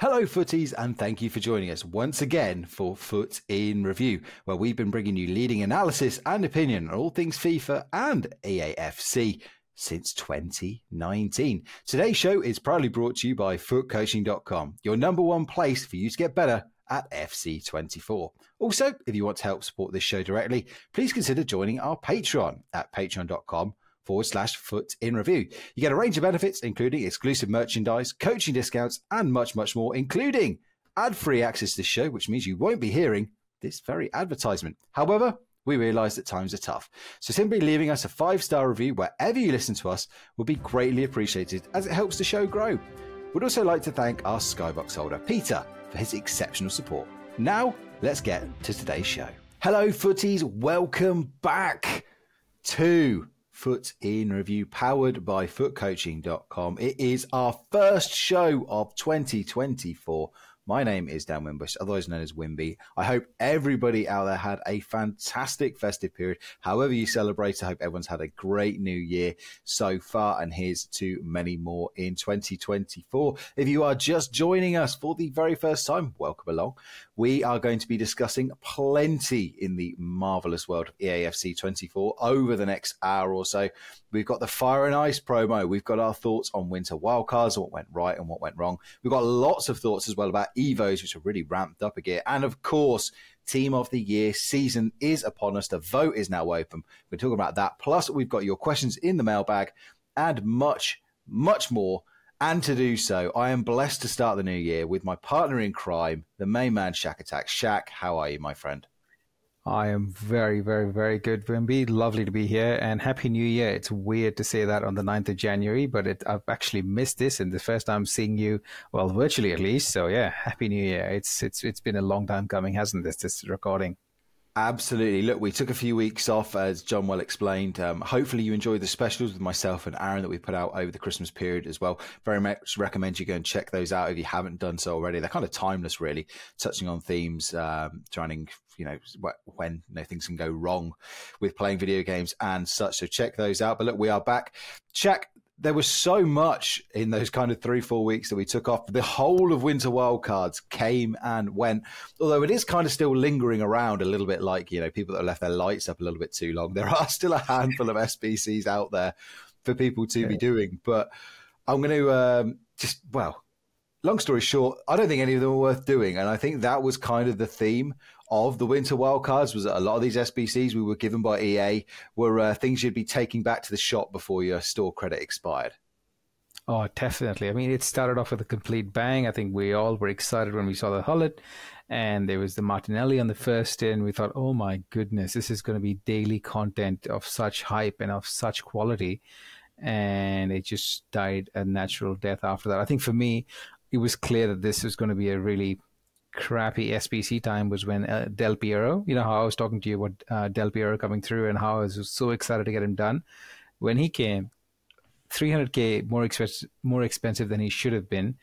Hello, footies, and thank you for joining us once again for FUT in Review, where we've been bringing you leading analysis and opinion on all things FIFA and EAFC since 2019. Today's show is proudly brought to you by futcoaching.com, your number one place for you to get better at FC24. Also, if you want to help support this show directly, please consider joining our Patreon at patreon.com forward slash fut in review. You get a range of benefits, including exclusive merchandise, coaching discounts, and much, much more, including ad free access to the show, which means you won't be hearing this very advertisement. However, we realize that times are tough. So simply leaving us a five star review wherever you listen to us will be greatly appreciated as it helps the show grow. We'd also like to thank our Skybox holder, Peter, for his exceptional support. Now, let's get to today's show. Hello, footies. Welcome back to FUT in Review, powered by futcoaching.com. It is our first show of 2024. My name is Dan Wimbush, otherwise known as Wimby. I hope everybody out there had a fantastic festive period. However, you celebrate, I hope everyone's had a great new year so far. And here's to many more in 2024. If you are just joining us for the very first time, welcome along. We are going to be discussing plenty in the marvelous world of EAFC 24 over the next hour or so. We've got the Fire and Ice promo. We've got our thoughts on winter wildcards, what went right and what went wrong. We've got lots of thoughts as well about Evos, which are really ramped up a gear. And of course, Team of the Year season is upon us. The vote is now open. We're talking about that. Plus, we've got your questions in the mailbag and much, much more. And to do so, I am blessed to start the new year with my partner in crime, the main man, Shaq Attack. Shaq, how are you, my friend? I am very, very, very good, Wimby. Lovely to be here and Happy New Year. It's weird to say that on the 9th of January, but it, I've actually missed this and the first time seeing you, well, virtually at least. So yeah, Happy New Year. It's, it's, it's been a long time coming, hasn't this, this recording? Absolutely. Look, we took a few weeks off, as John well explained. Um, hopefully, you enjoyed the specials with myself and Aaron that we put out over the Christmas period as well. Very much recommend you go and check those out if you haven't done so already. They're kind of timeless, really, touching on themes, um, trying, you know, when you know, things can go wrong with playing video games and such. So check those out. But look, we are back. Check there was so much in those kind of three, four weeks that we took off. The whole of Winter Wildcards came and went, although it is kind of still lingering around a little bit like, you know, people that have left their lights up a little bit too long. There are still a handful of SBCs out there for people to yeah. be doing. But I'm going to um, just, well, long story short, I don't think any of them are worth doing. And I think that was kind of the theme of the winter wildcards was that a lot of these SBCs we were given by EA were uh, things you'd be taking back to the shop before your store credit expired. Oh, definitely. I mean, it started off with a complete bang. I think we all were excited when we saw the Gullit, and there was the Martinelli on the first in. We thought, oh my goodness, this is going to be daily content of such hype and of such quality. And it just died a natural death after that. I think for me, it was clear that this was going to be a really crappy SBC time was when uh, Del Piero, you know how I was talking to you about uh, Del Piero coming through and how I was so excited to get him done. When he came, 300k more expensive, more expensive than he should have been,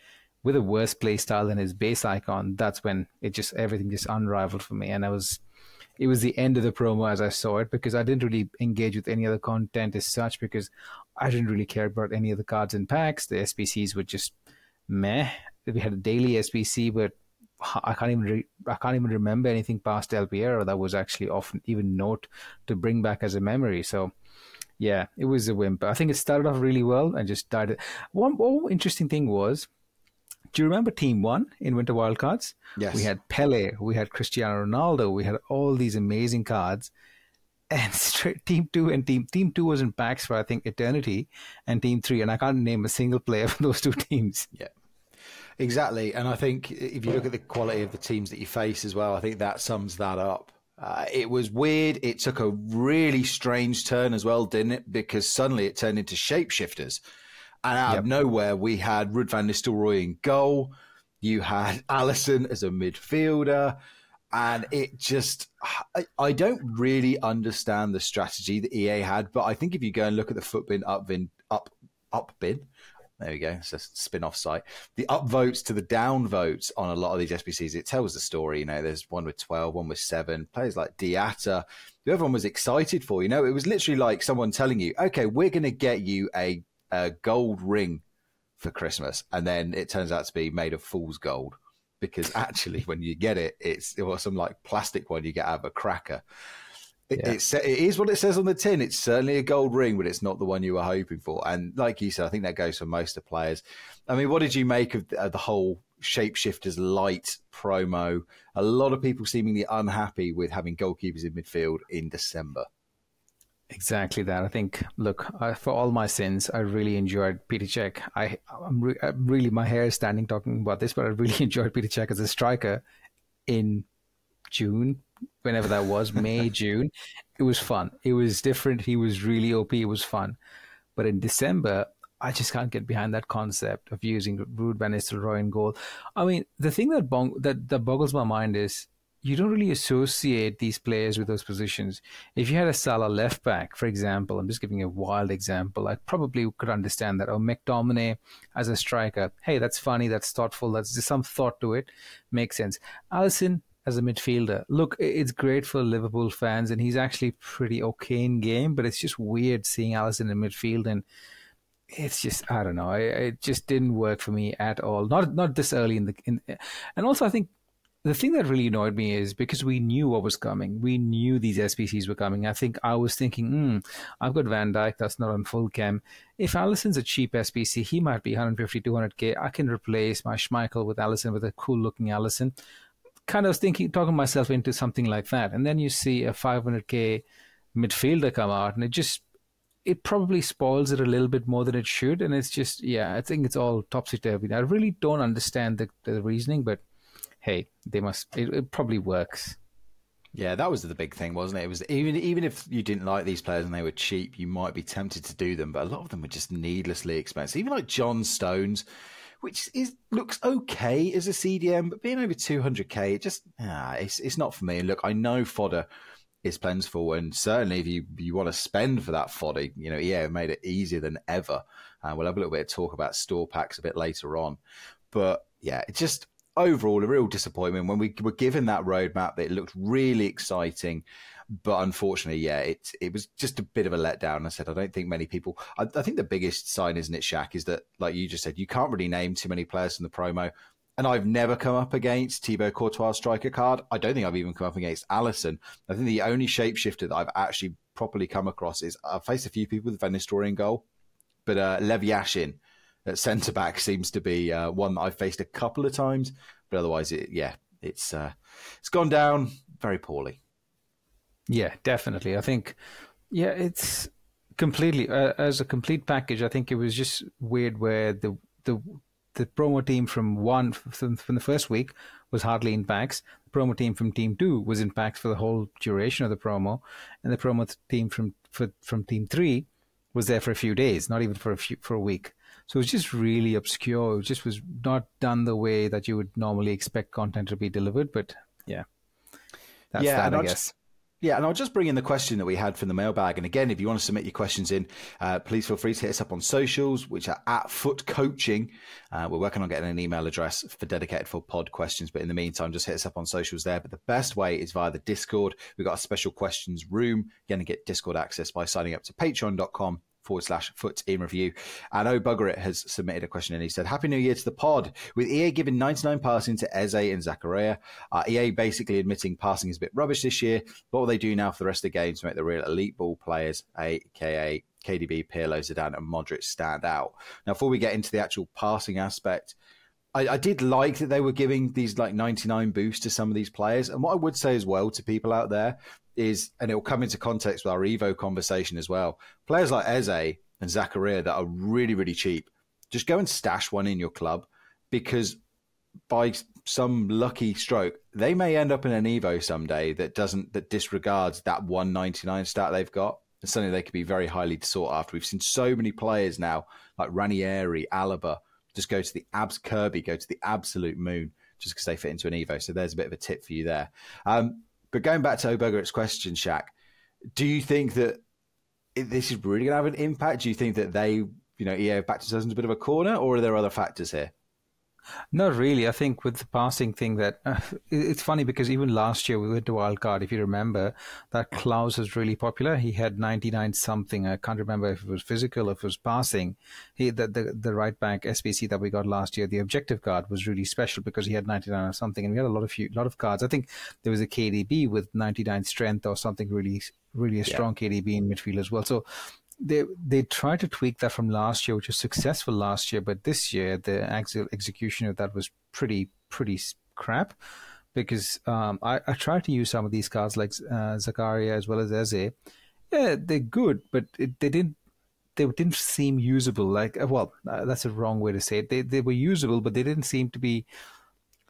with a worse play style than his base icon. That's when it just everything just unrivaled for me, and I was. It was the end of the promo as I saw it because I didn't really engage with any other content as such because I didn't really care about any of the cards and packs. The SBCs were just meh. We had a daily SBC, but I can't even re- I can't even remember anything past Del Piero that was actually often even note to bring back as a memory. So yeah, it was a wimp. I think it started off really well and just died. One, one interesting thing was, do you remember Team One in Winter Wildcards? Yes. We had Pele, we had Cristiano Ronaldo, we had all these amazing cards. And straight, Team Two and Team Team Two was in packs for I think Eternity, and Team Three, and I can't name a single player from those two teams. Yeah. Exactly. And I think if you look at the quality of the teams that you face as well, I think that sums that up. Uh, it was weird. It took a really strange turn as well, didn't it? Because suddenly it turned into shapeshifters. And out yep. of nowhere, we had Ruud van Nistelrooy in goal. You had Alisson as a midfielder. And it just, I, I, don't really understand the strategy that EA had. But I think if you go and look at the FUTBIN up bin, up, up bin, there we go. It's a spin-off site. The upvotes to the downvotes on a lot of these SBCs, it tells the story. You know, there's one with 12, one with seven. Players like Diatta, who everyone was excited for. You know, it was literally like someone telling you, okay, we're going to get you a, a gold ring for Christmas, and then it turns out to be made of fool's gold because actually, when you get it, it's it was some like plastic one you get out of a cracker. It, yeah. it's, it is what it says on the tin. It's certainly a gold ring, but it's not the one you were hoping for. And like you said, I think that goes for most of the players. I mean, what did you make of the, the whole shapeshifters light promo? A lot of people seemingly unhappy with having goalkeepers in midfield in December. Exactly that. I think, look, uh, for all my sins, I really enjoyed Peter Cech. I, I'm, re- I'm, really, my hair is standing talking about this, but I really enjoyed Peter Cech as a striker in June, whenever that was, May, June. It was fun. It was different. He was really OP. It was fun. But in December, I just can't get behind that concept of using Ruud Van Nistelrooy in goal. I mean, the thing that bong- that that boggles my mind is you don't really associate these players with those positions. If you had a Salah left back, for example, I'm just giving a wild example, I probably could understand that. Oh, or McTominay as a striker, hey, that's funny, that's thoughtful, that's just some thought to it, makes sense. Alisson as a midfielder, look, it's great for Liverpool fans, and he's actually pretty okay in game, but it's just weird seeing Alisson in midfield and it's just I don't know. it just didn't work for me at all. Not not this early in the in, and also I think the thing that really annoyed me is because we knew what was coming. We knew these SBCs were coming. I think I was thinking, hmm, I've got Van Dijk, that's not on full chem. If Alisson's a cheap SBC, he might be 150, 200k. I can replace my Schmeichel with Alisson with a cool looking Alisson. Kind of thinking, talking myself into something like that. And then you see a 500k midfielder come out, and it just it probably spoils it a little bit more than it should. And it's just, yeah, I think it's all topsy turvy. I really don't understand the, the reasoning, but hey, they must. It, it, probably works. Yeah, that was the big thing, wasn't it? It was even even if you didn't like these players and they were cheap, you might be tempted to do them, but a lot of them were just needlessly expensive. Even like John Stones, which is looks okay as a CDM, but being over two hundred k, it just ah, it's it's not for me. And look, I know fodder is plentiful, and certainly if you you want to spend for that fodder, you know, yeah, it made it easier than ever. Uh, we'll have a little bit of talk about store packs a bit later on, but yeah, it's just overall a real disappointment when we were given that roadmap. It looked really exciting, but unfortunately, yeah, it it was just a bit of a letdown. I said I don't think many people. I, I think the biggest sign, isn't it, Shaq, is that like you just said, you can't really name too many players from the promo. And I've never come up against Thibaut Courtois striker card. I don't think I've even come up against Alisson. I think the only shapeshifter that I've actually properly come across is I've faced a few people with Van goal, but uh, Lev Yashin at centre back seems to be uh, one that I've faced a couple of times, but otherwise, it, yeah, it's uh, it's gone down very poorly. Yeah, definitely. I think, yeah, it's completely uh, as a complete package. I think it was just weird where the the the promo team from one from, from the first week was hardly in packs. The promo team from team two was in packs for the whole duration of the promo, and the promo team from for, from team three was there for a few days, not even for a few for a week. So it was just really obscure. It just was not done the way that you would normally expect content to be delivered. But yeah, that's yeah, that, I guess. Just, yeah, and I'll just bring in the question that we had from the mailbag. And again, if you want to submit your questions in, uh, please feel free to hit us up on socials, which are at FUT Coaching. Uh, we're working on getting an email address for dedicated for pod questions, but in the meantime, just hit us up on socials there. But the best way is via the Discord. We've got a special questions room. You're going to get Discord access by signing up to patreon.com forward slash fut in review. And Oh Bugger It has submitted a question and he said, Happy New Year to the pod. With EA giving 99 passing to Eze and Zakaria, uh, EA basically admitting passing is a bit rubbish this year. What will they do now for the rest of the game to make the real elite ball players, aka KDB, Pirlo, Zidane, and Modric stand out? Now, before we get into the actual passing aspect, I, I, did like that they were giving these like 99 boosts to some of these players. And what I would say as well to people out there is, and it will come into context with our Evo conversation as well. Players like Eze and Zakaria that are really, really cheap, just go and stash one in your club because by some lucky stroke, they may end up in an Evo someday that doesn't that disregards that 199 stat they've got. It's something they could be very highly sought after. We've seen so many players now, like Ranieri, Alaba, just go to the abs Kirby, go to the absolute moon just because they fit into an Evo. So there's a bit of a tip for you there. Um, but going back to Oberger's question, Shaq, do you think that this is really going to have an impact? Do you think that they, you know, EA backed themselves into a bit of a corner, or are there other factors here? Not really. I think with the passing thing that uh, it's funny because even last year we went to wildcard. If you remember, that Klaus was really popular. He had 99 something. I can't remember if it was physical or if it was passing. He the, the, the right back SBC that we got last year, the objective card was really special because he had 99 or something, and we had a lot of few, lot of cards. I think there was a KDB with 99 strength or something really really a strong yeah. KDB in midfield as well. So they they tried to tweak that from last year, which was successful last year, but this year the actual execution of that was pretty pretty crap. Because um, I, I tried to use some of these cards like uh, Zakaria as well as Eze. Yeah, they're good, but it, they didn't they didn't seem usable. Like, uh, well, uh, that's a wrong way to say it. They they were usable, but they didn't seem to be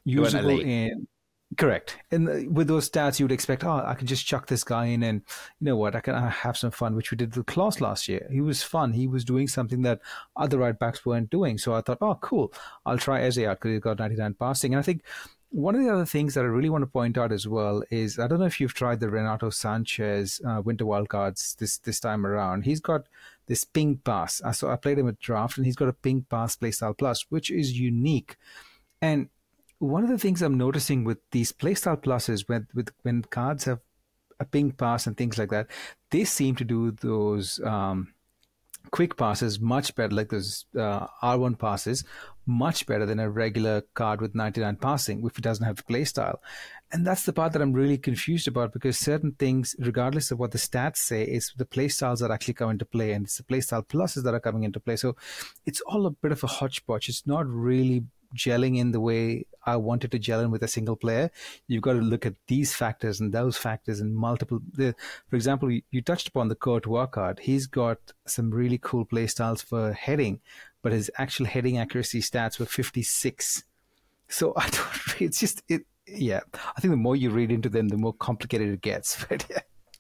usable in Correct. And with those stats, you would expect, oh, I can just chuck this guy in and you know what, I can have some fun, which we did with Klaus last year. He was fun. He was doing something that other right backs weren't doing. So I thought, oh, cool. I'll try Eze out because he's got 99 passing. And I think one of the other things that I really want to point out as well is I don't know if you've tried the Renato Sanches uh, Winter Wildcards this, this time around. He's got this ping pass. So I played him at draft and he's got a ping pass playstyle plus, which is unique. And one of the things I'm noticing with these playstyle pluses, when with when cards have a ping pass and things like that, they seem to do those um, quick passes much better, like those uh, R1 passes, much better than a regular card with 99 passing, if it doesn't have the playstyle. And that's the part that I'm really confused about because certain things, regardless of what the stats say, is the playstyles that actually come into play, and it's the playstyle pluses that are coming into play. So it's all a bit of a hodgepodge. It's not really gelling in the way I wanted to gel in with a single player, you've got to look at these factors and those factors and multiple. The, for example, you, touched upon the Courtois card. He's got some really cool play styles for heading, but his actual heading accuracy stats were 56. So I don't. It's just it. Yeah, I think the more you read into them, the more complicated it gets. But yeah.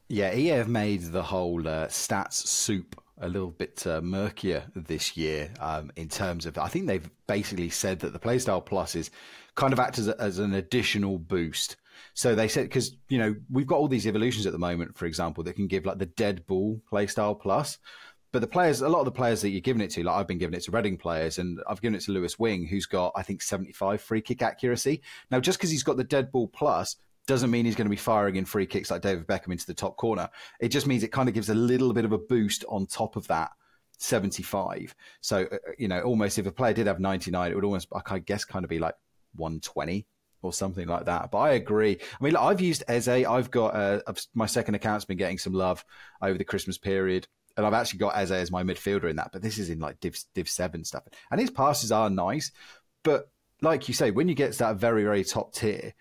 Yeah, EA have made the whole uh, stats soup a little bit uh, murkier this year um, in terms of. I think they've basically said that the Playstyle Pluses kind of act as, a, as an additional boost. So they said because you know we've got all these evolutions at the moment, for example, that can give like the dead ball Playstyle Plus. But the players, a lot of the players that you're giving it to, like I've been giving it to Reading players, and I've given it to Lewis Wing, who's got I think 75 free kick accuracy. Now, just because he's got the dead ball plus doesn't mean he's going to be firing in free kicks like David Beckham into the top corner. It just means it kind of gives a little bit of a boost on top of that 75. So, uh, you know, almost if a player did have 99, it would almost, I guess, kind of be like 120 or something like that. But I agree. I mean, look, I've used Eze. I've got uh, my second account's been getting some love over the Christmas period. And I've actually got Eze as my midfielder in that, but this is in like Div, Div 7 stuff. And his passes are nice. But like you say, when you get to that very, very top tier,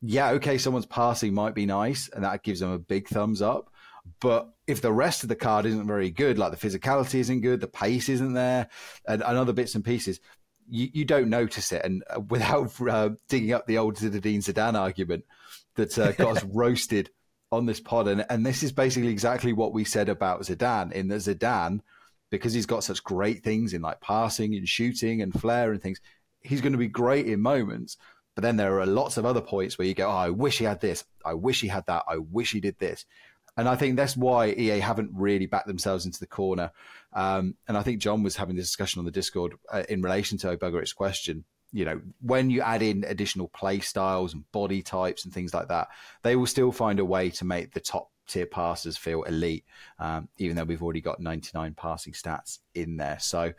yeah, okay, someone's passing might be nice, and that gives them a big thumbs up. But if the rest of the card isn't very good, like the physicality isn't good, the pace isn't there, and, and other bits and pieces, you, you don't notice it. And uh, without uh, digging up the old Zinedine Zidane argument that uh, got us roasted on this pod, and, and this is basically exactly what we said about Zidane, in that Zidane, because he's got such great things in like passing and shooting and flair and things, he's going to be great in moments. But then there are lots of other points where you go, oh, I wish he had this. I wish he had that. I wish he did this. And I think that's why EA haven't really backed themselves into the corner. Um, and I think John was having this discussion on the Discord uh, in relation to Obuggeric's question. You know, when you add in additional play styles and body types and things like that, they will still find a way to make the top tier passers feel elite, um, even though we've already got 99 passing stats in there. So,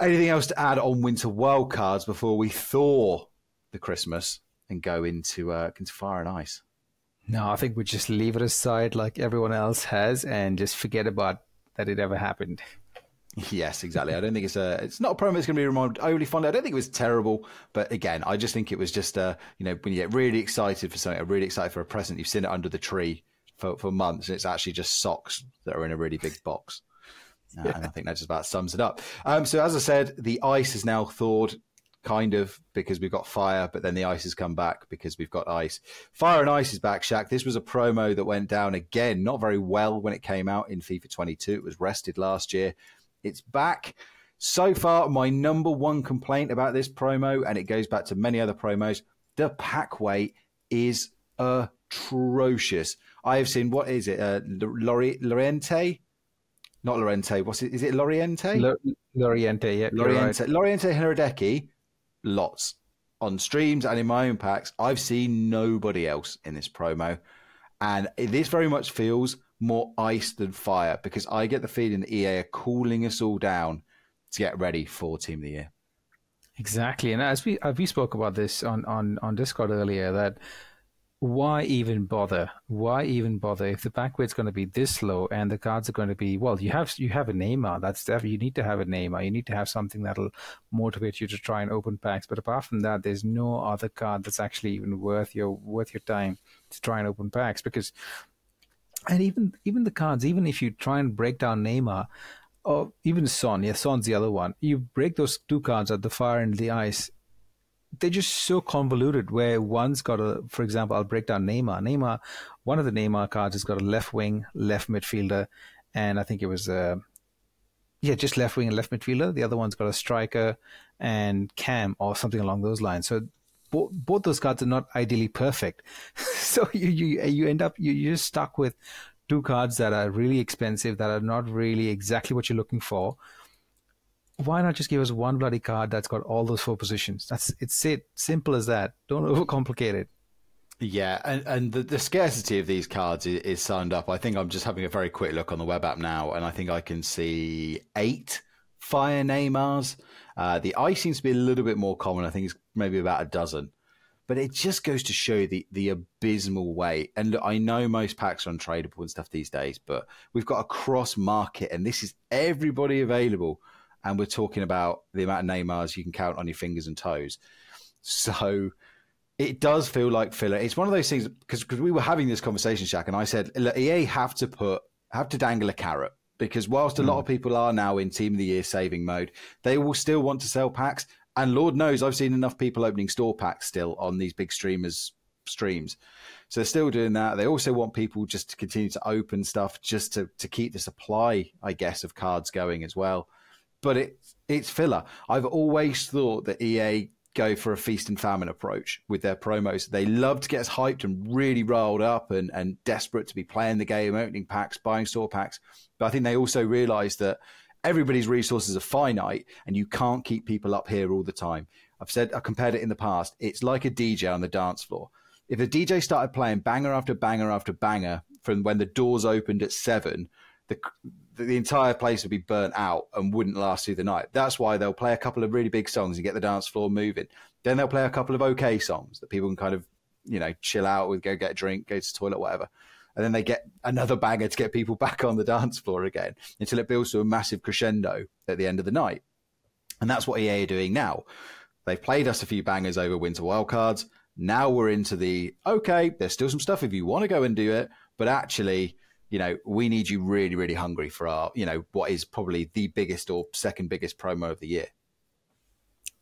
anything else to add on Winter Wildcards before we thaw the Christmas and go into uh, into fire and ice. No, I think we just leave it aside like everyone else has and just forget about that it ever happened. Yes, exactly. I don't think it's a it's not a promo that's going to be remembered overly fondly. I don't think it was terrible, but again, I just think it was just uh, you know when you get really excited for something, really excited for a present, you've seen it under the tree for, for months, and it's actually just socks that are in a really big box. Uh, yeah. And I think that just about sums it up. Um, so as I said, the ice is now thawed kind of because we've got fire, but then the ice has come back because we've got ice. Fire and ice is back, Shaq. This was a promo that went down again, not very well when it came out in FIFA 22. It was rested last year. It's back. So far, my number one complaint about this promo, and it goes back to many other promos, the pack weight is atrocious. I have seen what is it, uh, Loriente? Not Lorente. What's it? Is it Loriente? L- Loriente, yeah. Loriente. Right. Loriente Hradecky lots on streams and in my own packs. I've seen nobody else in this promo, and this very much feels more ice than fire because I get the feeling that EA are cooling us all down to get ready for Team of the Year. Exactly, and as we as we spoke about this on on on Discord earlier, that why even bother? Why even bother if the back weight is going to be this low and the cards are going to be well? You have you have a Neymar. That's you need to have a Neymar. You need to have something that'll motivate you to try and open packs. But apart from that, there's no other card that's actually even worth your worth your time to try and open packs because. And even even the cards, even if you try and break down Neymar, or even Son, yeah, Son's the other one. You break those two cards at the far end of the ice, they're just so convoluted. Where one's got a, for example, I'll break down Neymar. Neymar, one of the Neymar cards has got a left wing, left midfielder, and I think it was, uh, yeah, just left wing and left midfielder. The other one's got a striker and cam or something along those lines. So both both those cards are not ideally perfect. so you you you end up you you're stuck with two cards that are really expensive that are not really exactly what you're looking for why not just give us one bloody card that's got all those four positions? That's it's it simple as that. Don't overcomplicate it. Yeah, and, and the, the scarcity of these cards is, is summed up. I think I'm just having a very quick look on the web app now, and I think I can see eight Fire Neymars. Uh, the ice seems to be a little bit more common. I think it's maybe about a dozen. But it just goes to show the the abysmal way. And look, I know most packs are untradeable and stuff these days, but we've got a cross market, and this is everybody available and we're talking about the amount of Neymars you can count on your fingers and toes. So it does feel like filler. It's one of those things because we were having this conversation, Shaq, and I said EA have to put have to dangle a carrot because whilst a lot of hmm. people are now in Team of the Year saving mode, they will still want to sell packs. And Lord knows I've seen enough people opening store packs still on these big streamers streams. So they're still doing that. They also want people just to continue to open stuff just to, to keep the supply, I guess, of cards going as well but it it's filler. I've always thought that EA go for a feast and famine approach with their promos. They love to get us hyped and really riled up and, and desperate to be playing the game, opening packs, buying store packs. But I think they also realize that everybody's resources are finite and you can't keep people up here all the time. I've said, I compared it in the past. It's like a DJ on the dance floor. If a DJ started playing banger after banger after banger from when the doors opened at seven, the the entire place would be burnt out and wouldn't last through the night. That's why they'll play a couple of really big songs and get the dance floor moving. Then they'll play a couple of okay songs that people can kind of, you know, chill out with, go get a drink, go to the toilet, whatever. And then they get another banger to get people back on the dance floor again until it builds to a massive crescendo at the end of the night. And that's what EA are doing now. They've played us a few bangers over Winter Wildcards. Now we're into the okay, there's still some stuff if you want to go and do it, but actually, you know, we need you really, really hungry for our, you know, what is probably the biggest or second biggest promo of the year.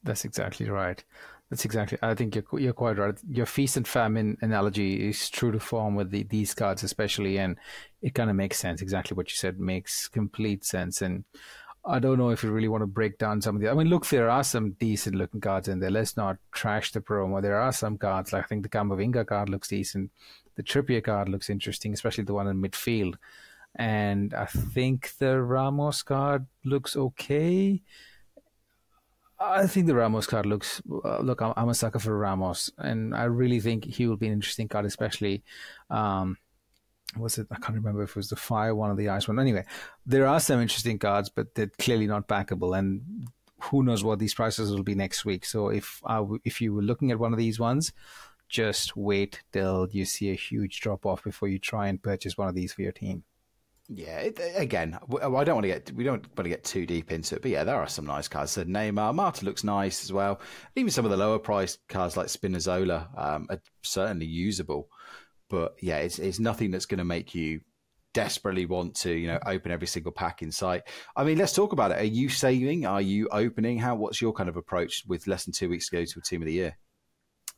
That's exactly right. That's exactly. I think you're you're quite right. Your feast and famine analogy is true to form with the, these cards, especially, and it kind of makes sense. Exactly what you said makes complete sense. And I don't know if you really want to break down some of the. I mean, look, there are some decent looking cards in there. Let's not trash the promo. There are some cards, like I think the Camavinga card looks decent. The Trippier card looks interesting, especially the one in midfield. And I think the Ramos card looks okay. I think the Ramos card looks. Uh, look, I'm, I'm, a sucker for Ramos, and I really think he will be an interesting card, especially. Um, was it? I can't remember if it was the fire one or the ice one. Anyway, there are some interesting cards, but they're clearly not backable, and who knows what these prices will be next week. So if uh, if you were looking at one of these ones, just wait till you see a huge drop off before you try and purchase one of these for your team. Yeah, it, again, I don't want to get we don't want to get too deep into it, but yeah, there are some nice cards. So Neymar, Marta looks nice as well. Even some of the lower priced cards like Spinazzola um, are certainly usable, but yeah, it's it's nothing that's going to make you desperately want to you know open every single pack in sight. I mean, let's talk about it. Are you saving? Are you opening? How? What's your kind of approach with less than two weeks to go to a team of the year?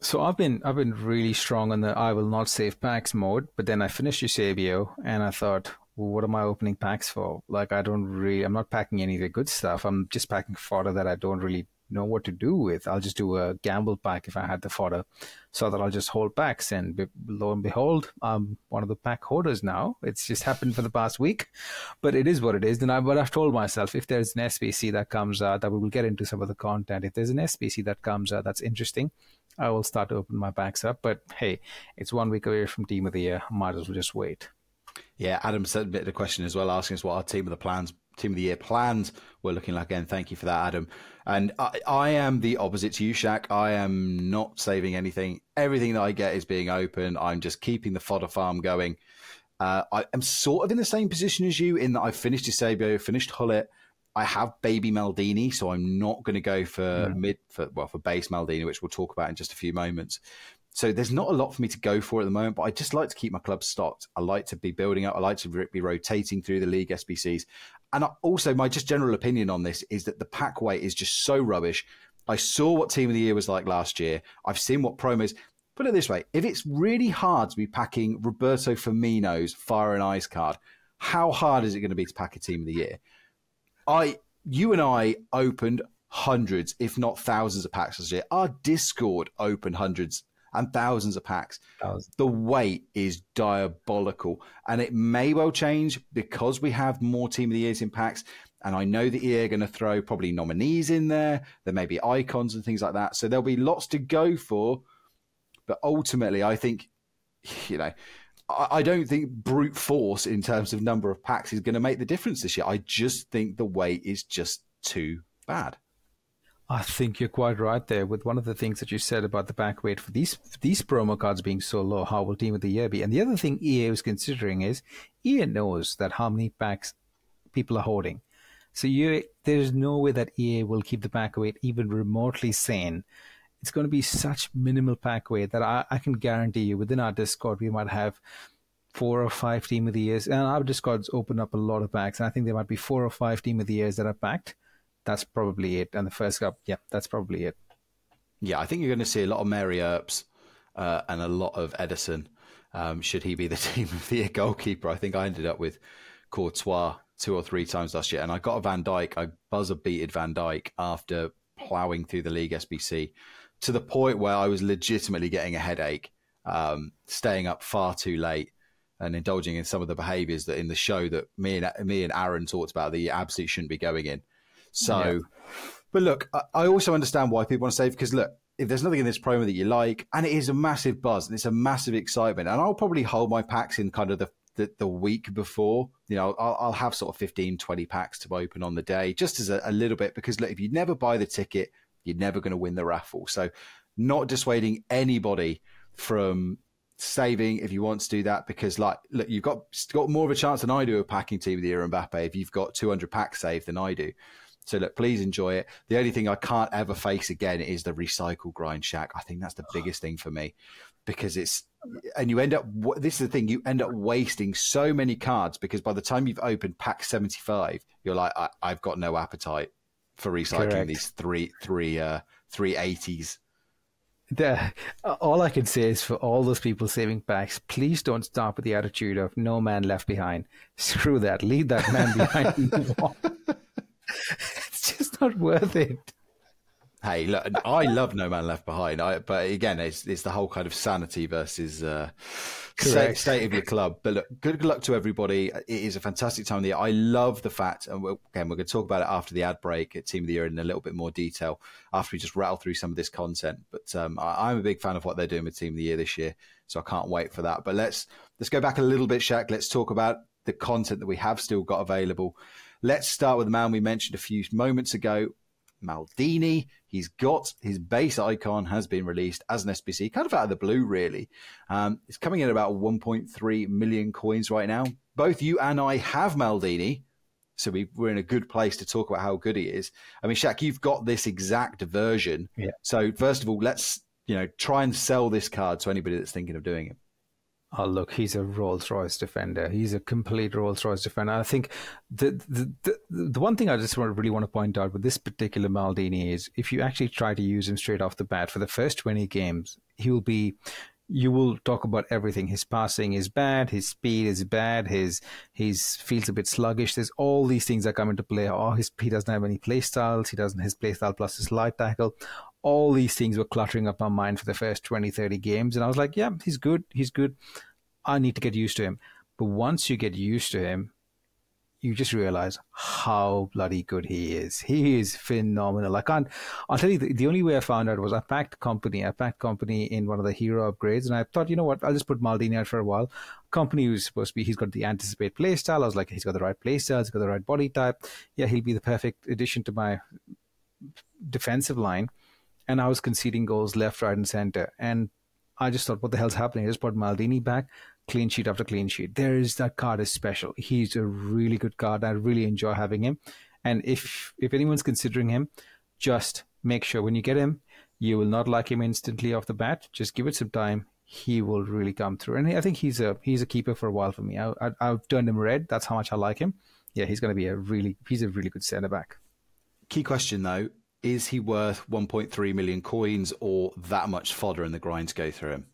So I've been I've been really strong on the I will not save packs mode, but then I finished Eusebio and I thought, well, what am I opening packs for? Like I don't really I'm not packing any of the good stuff. I'm just packing fodder that I don't really know what to do with. I'll just do a gamble pack if I had the fodder, so that I'll just hold packs. And be, lo and behold, I'm one of the pack holders now. It's just happened for the past week, but it is what it is. And I, but I've told myself if there's an SBC that comes out, that we will get into some of the content. If there's an SBC that comes out that's interesting, I will start to open my packs up. But hey, it's one week away from Team of the Year. Might as well just wait. Yeah, Adam sent a bit of a question as well, asking us what our team of the plans, team of the year plans were looking like. Again, thank you for that, Adam. And I, I am the opposite to you, Shaq. I am not saving anything. Everything that I get is being open. I'm just keeping the fodder farm going. Uh, I am sort of in the same position as you in that I've finished Eusebio, finished Gullit. I have baby Maldini, so I'm not going to go for yeah. mid for well for base Maldini, which we'll talk about in just a few moments. So there's not a lot for me to go for at the moment, but I just like to keep my club stocked. I like to be building up. I like to be rotating through the league SBCs. And also, my just general opinion on this is that the pack weight is just so rubbish. I saw what Team of the Year was like last year. I've seen what promos. Put it this way: if it's really hard to be packing Roberto Firmino's Fire and Ice card, how hard is it going to be to pack a Team of the Year? I, you and I opened hundreds, if not thousands, of packs last year. Our Discord opened hundreds and thousands of packs. Thousands. The weight is diabolical. And it may well change because we have more Team of the Years in packs. And I know that EA are going to throw probably nominees in there. There may be icons and things like that. So there'll be lots to go for. But ultimately, I think, you know, I don't think brute force in terms of number of packs is going to make the difference this year. I just think the weight is just too bad. I think you're quite right there with one of the things that you said about the back weight for these these promo cards being so low. How will Team of the Year be? And the other thing EA was considering is EA knows that how many packs people are holding. So you, there's no way that EA will keep the pack weight even remotely sane. It's going to be such minimal pack weight that I, I can guarantee you within our Discord we might have four or five Team of the Years. And our Discords open up a lot of packs. And I think there might be four or five Team of the Years that are packed that's probably it. And the first cup, yeah, that's probably it. Yeah, I think you're going to see a lot of Mary Earps uh, and a lot of Ederson. Um, should he be the team of the year goalkeeper? I think I ended up with Courtois two or three times last year, and I got a Van Dijk. I buzzer beated Van Dijk after ploughing through the league SBC to the point where I was legitimately getting a headache, um, staying up far too late and indulging in some of the behaviours that in the show that me and me and Aaron talked about that you absolutely shouldn't be going in. So, yeah. but look, I also understand why people want to save because look, if there's nothing in this promo that you like, and it is a massive buzz and it's a massive excitement, and I'll probably hold my packs in kind of the the, the week before, you know, I'll, I'll, have sort of 15, 20 packs to open on the day, just as a, a little bit, because look, if you never buy the ticket, you're never going to win the raffle. So, not dissuading anybody from saving if you want to do that because like look you've got got more of a chance than I do of packing team of the year Mbappe if you've got 200 packs saved than I do so look, please enjoy it. The only thing I can't ever face again is the recycle grind Shaq. I think that's the biggest thing for me because it's and you end up this is the thing you end up wasting so many cards because by the time you've opened pack 75 you're like I, have got no appetite for recycling Correct. these three three uh 380s the, all I can say is for all those people saving packs, please don't start with the attitude of no man left behind. Screw that. Leave that man behind. it's just not worth it. Hey, look, I love No Man Left Behind, I, but again, it's it's the whole kind of sanity versus uh, state, state, of your club. But look, good luck to everybody. It is a fantastic time of the year. I love the fact, and we'll, again, we're going to talk about it after the ad break at Team of the Year in a little bit more detail after we just rattle through some of this content. But um, I, I'm a big fan of what they're doing with Team of the Year this year, so I can't wait for that. But let's let's go back a little bit, Shaq. Let's talk about the content that we have still got available. Let's start with the man we mentioned a few moments ago, Maldini. He's got his base icon has been released as an SBC, kind of out of the blue, really. Um, it's coming in about 1.3 million coins right now. Both you and I have Maldini, so we, are in a good place to talk about how good he is. I mean, Shaq, you've got this exact version. Yeah. So first of all, let's you know try and sell this card to anybody that's thinking of doing it. Oh, look, he's a Rolls Royce defender. He's a complete Rolls Royce defender. I think the, the, the, the one thing I just want, really want to point out with this particular Maldini is if you actually try to use him straight off the bat for the first 20 games, he will be you will talk about everything. His passing is bad, his speed is bad, his he's feels a bit sluggish. There's all these things that come into play. Oh, his he doesn't have any play styles. He doesn't his play style plus his light tackle. All these things were cluttering up my mind for the first 20, 30 games, and I was like, yeah, he's good, he's good. I need to get used to him. But once you get used to him, you just realize how bloody good he is. He is phenomenal. I can't, I'll tell you, the, the, only way I found out was I packed Kompany. I packed Kompany in one of the hero upgrades, and I thought, you know what, I'll just put Maldini out for a while. Kompany was supposed to be, he's got the anticipate play style. I was like, he's got the right play style, he's got the right body type. Yeah, he'll be the perfect addition to my defensive line. And I was conceding goals left, right, and center. And I just thought, what the hell's happening? I just put Maldini back clean sheet after clean sheet. There is that card is special. He's a really good card. I really enjoy having him. And if if anyone's considering him, just make sure when you get him, you will not like him instantly off the bat. Just give it some time. He will really come through. And I think he's a he's a keeper for a while for me. I, I, I've turned him red. That's how much I like him. Yeah, he's going to be a really he's a really good centre back. Key question though: Is he worth 1.3 million coins or that much fodder in the grind to go through him?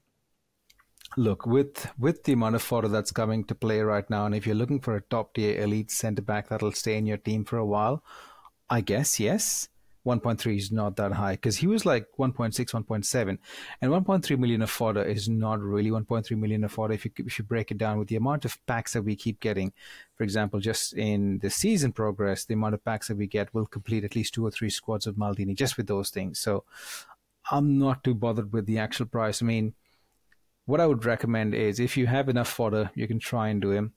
look with with the amount of fodder that's coming to play right now, and if you're looking for a top tier elite centre back that'll stay in your team for a while, I guess yes. 1.3 is not that high because he was like 1.6, 1.7, and 1.3 million of fodder is not really 1.3 million of fodder if you if you break it down with the amount of packs that we keep getting. For example, just in the season progress, the amount of packs that we get will complete at least two or three squads of Maldini just with those things. So I'm not too bothered with the actual price. I mean what I would recommend is if you have enough fodder, you can try and do him.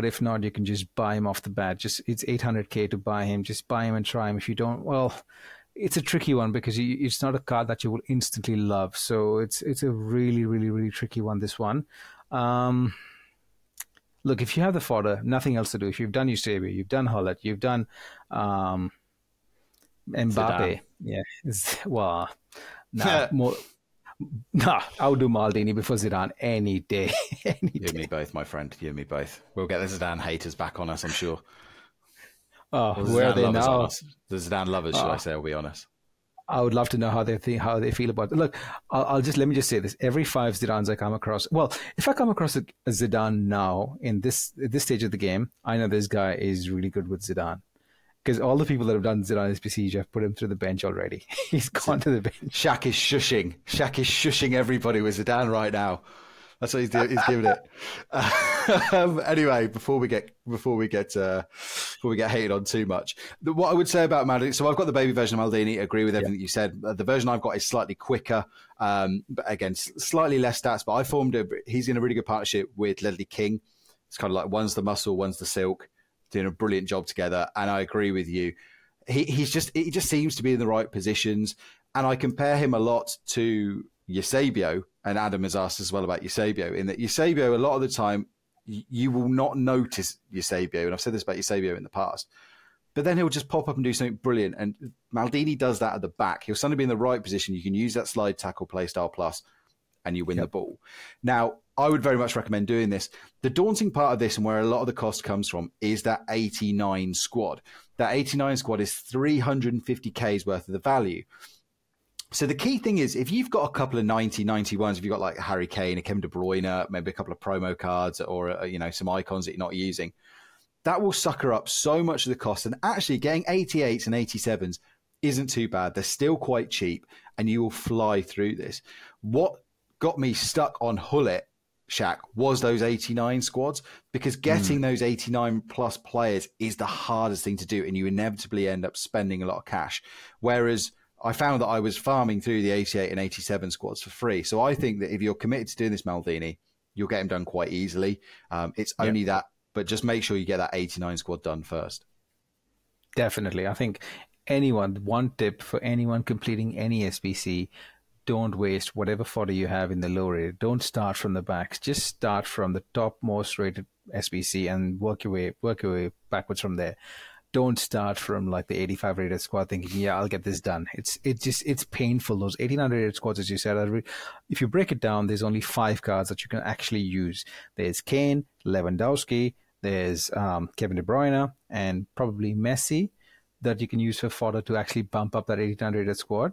But if not, you can just buy him off the bat. Just it's 800k to buy him. Just buy him and try him. If you don't, well, it's a tricky one because you, it's not a card that you will instantly love. So it's it's a really really really tricky one. This one. Um, look, if you have the fodder, nothing else to do. If you've done Eusebio, you've done Gullit, you've done um, Mbappe. Zidane. Yeah, well, now more Nah, I'll do Maldini before Zidane any day. any you and me both, my friend. You and me both. We'll get the Zidane haters back on us, I'm sure. Oh, the where are they now? The Zidane lovers, should I ah. say? I'll be honest. I would love to know how they think, how they feel about it. Look, I'll, I'll, just let me just say this: every five Zidanes I come across, well, if I come across a, a Zidane now in this this stage of the game, I know this guy is really good with Zidane because all the people that have done Zidane SBC have put him through the bench already. He's gone to the bench. Shaq is shushing. Shaq is shushing everybody with Zidane right now. That's what he's, do- he's giving it. um, anyway, before we get before we get uh, before we get hated on too much, the, what I would say about Maldini. So I've got the baby version of Maldini. Agree with everything yeah. you said. The version I've got is slightly quicker, um, but again, slightly less stats. But I formed a. He's in a really good partnership with Ledley King. It's kind of like one's the muscle, one's the silk doing a brilliant job together. And I agree with you. He, he's just he just seems to be in the right positions, and I compare him a lot to Eusebio. And Adam has asked as well about Eusebio, in that Eusebio a lot of the time you will not notice Eusebio, and I've said this about Eusebio in the past. But then he'll just pop up and do something brilliant. And Maldini does that at the back. He'll suddenly be in the right position. You can use that slide tackle playstyle plus, and you win yep. the ball. Now, I would very much recommend doing this. The daunting part of this and where a lot of the cost comes from is that 89 squad. That 89 squad is 350k's worth of the value. So the key thing is if you've got a couple of 90, 91s, if you've got like Harry Kane, a Kevin De Bruyne, maybe a couple of promo cards or, uh, you know, some icons that you're not using, that will sucker up so much of the cost. And actually getting 88s and 87s isn't too bad. They're still quite cheap and you will fly through this. What got me stuck on Gullit Shaq was those 89 squads because getting mm. those 89 plus players is the hardest thing to do and you inevitably end up spending a lot of cash. Whereas I found that I was farming through the 88 and 87 squads for free. So I think that if you're committed to doing this, Maldini, you'll get them done quite easily. Um, it's only that, but just make sure you get that 89 squad done first. Definitely. I think anyone, one tip for anyone completing any SBC don't waste whatever fodder you have in the low rate. Don't start from the back. Just start from the top most rated SBC and work your way work your way backwards from there. Don't start from like the 85 rated squad thinking, yeah, I'll get this done. It's it just it's painful. Those 89 rated squads, as you said, re- if you break it down, there's only five cards that you can actually use. There's Kane, Lewandowski, there's um, Kevin De Bruyne, and probably Messi that you can use for fodder to actually bump up that 89 rated squad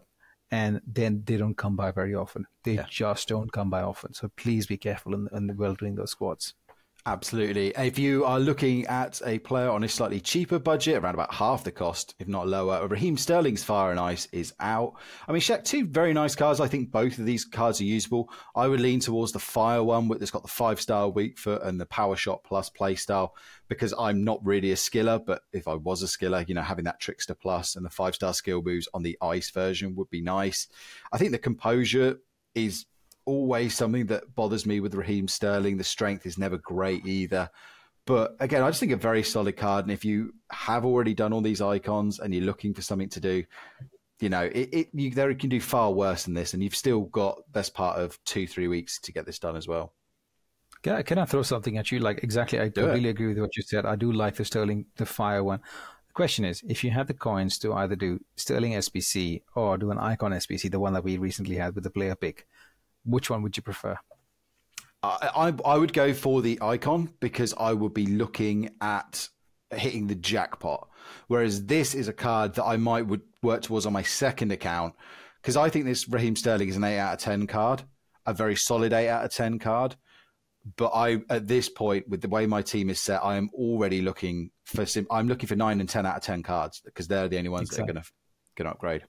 and then they don't come by very often. They yeah. just don't come by often. So please be careful in, in well doing those squads. Absolutely. If you are looking at a player on a slightly cheaper budget, around about half the cost, if not lower, Raheem Sterling's Fire and Ice is out. I mean, Shaq, two very nice cards. I think both of these cards are usable. I would lean towards the Fire one that's got the five star weak foot and the Power Shot plus play style because I'm not really a skiller, but if I was a skiller, you know, having that Trickster plus and the five star skill moves on the Ice version would be nice. I think the Composure is always something that bothers me with Raheem Sterling. The strength is never great either. But again, I just think a very solid card. And if you have already done all these icons and you're looking for something to do, you know, it, it you there can do far worse than this, and you've still got best part of two, three weeks to get this done as well. Can I, can I throw something at you? Like exactly, I it. agree with what you said. I do like the Sterling, the Fire one. The question is, if you had the coins to either do Sterling SBC or do an Icon SBC, the one that we recently had with the player pick, which one would you prefer? I, I, I would go for the icon because I would be looking at hitting the jackpot. Whereas this is a card that I might would work towards on my second account because I think this Raheem Sterling is an eight out of ten card, a very solid eight out of ten card. But I, at this point, with the way my team is set, I am already looking for. Sim- I'm looking for nine and ten out of ten cards because they're the only ones exactly. that are going to going to upgrade.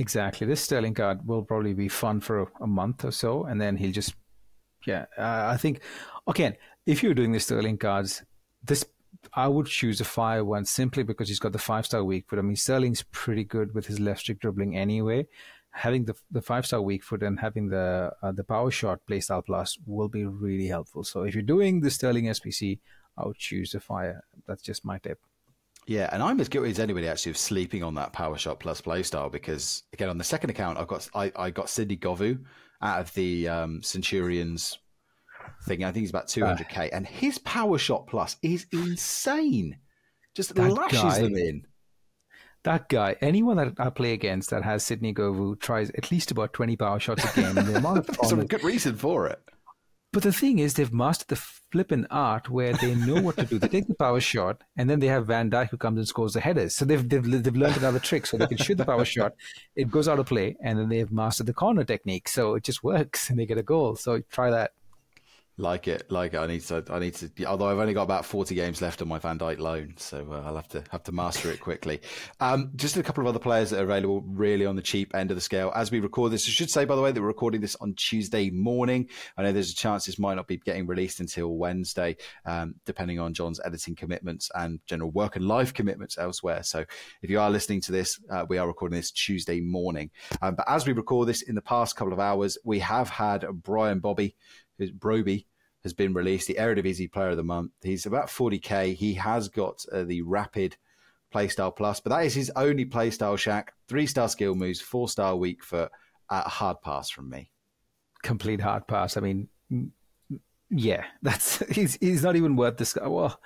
Exactly. This Sterling card will probably be fun for a, a month or so, and then he'll just, yeah. Uh, I think, again, if you're doing the Sterling cards, this I would choose a fire one simply because he's got the five star weak foot. I mean, Sterling's pretty good with his left stick dribbling anyway. Having the the five star weak foot and having the uh, the power shot playstyle plus will be really helpful. So if you're doing the Sterling SBC, I would choose the fire. That's just my tip. Yeah, and I'm as guilty as anybody actually of sleeping on that Power Shot Plus playstyle because again on the second account I've got I, I got Sidney Govou out of the um, Centurions thing. I think he's about 200k, uh, and his Power Shot Plus is insane. Just lashes guy, them in. That guy, anyone that I play against that has Sidney Govou tries at least about 20 power shots a game. And the amount of good reason for it. But the thing is, they've mastered the flipping art where they know what to do. They take the power shot, and then they have Van Dijk who comes and scores the headers. So they've they've, they've learned another trick, so they can shoot the power shot. It goes out of play, and then they've mastered the corner technique, so it just works, and they get a goal. So try that. Like it, like it. I need to. I need to. Although I've only got about forty games left on my Van Dijk loan, so uh, I'll have to have to master it quickly. Um, just a couple of other players that are available, really on the cheap end of the scale. As we record this, I should say by the way that we're recording this on Tuesday morning. I know there's a chance this might not be getting released until Wednesday, um, depending on John's editing commitments and general work and life commitments elsewhere. So if you are listening to this, uh, we are recording this Tuesday morning. Um, but as we record this, in the past couple of hours, we have had Brian Brobbey, Brobbey has been released, the Eredivisie Player of the Month. He's about 40k. He has got uh, the Rapid Playstyle Plus, but that is his only playstyle Shaq. Three star skill moves, four star weak foot, uh, hard pass from me. Complete hard pass. I mean, yeah, that's he's he's not even worth this. Well,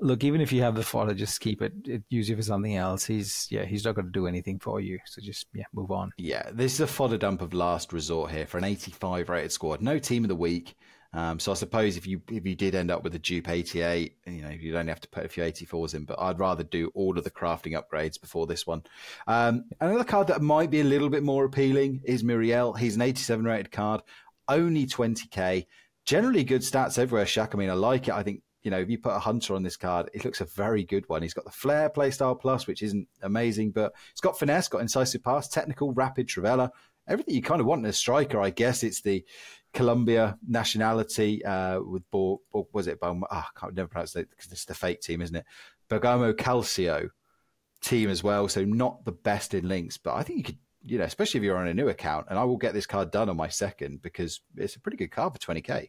look, even if you have the fodder, just keep it. it use it for something else. He's yeah, he's not going to do anything for you. So just yeah, move on. Yeah, this is a fodder dump of last resort here for an 85 rated squad. No team of the week. Um, so I suppose if you if you did end up with a dupe 88, you know you'd only have to put a few 84s in. But I'd rather do all of the crafting upgrades before this one. Um, another card that might be a little bit more appealing is Muriel. He's an 87 rated card, only 20k. Generally good stats everywhere. Shaq. I mean, I like it. I think you know, if you put a hunter on this card, it looks a very good one. He's got the flair playstyle plus, which isn't amazing, but it's got finesse, got incisive pass, technical, rapid, Trivela, everything you kind of want in a striker. I guess it's the Colombia nationality uh, with Bo, Bo, was it Bo, oh, I can't never pronounce it because it's the fake team, isn't it? Bergamo Calcio team as well. So not the best in links, but I think you could, you know, especially if you're on a new account, and I will get this card done on my second because it's a pretty good card for 20k.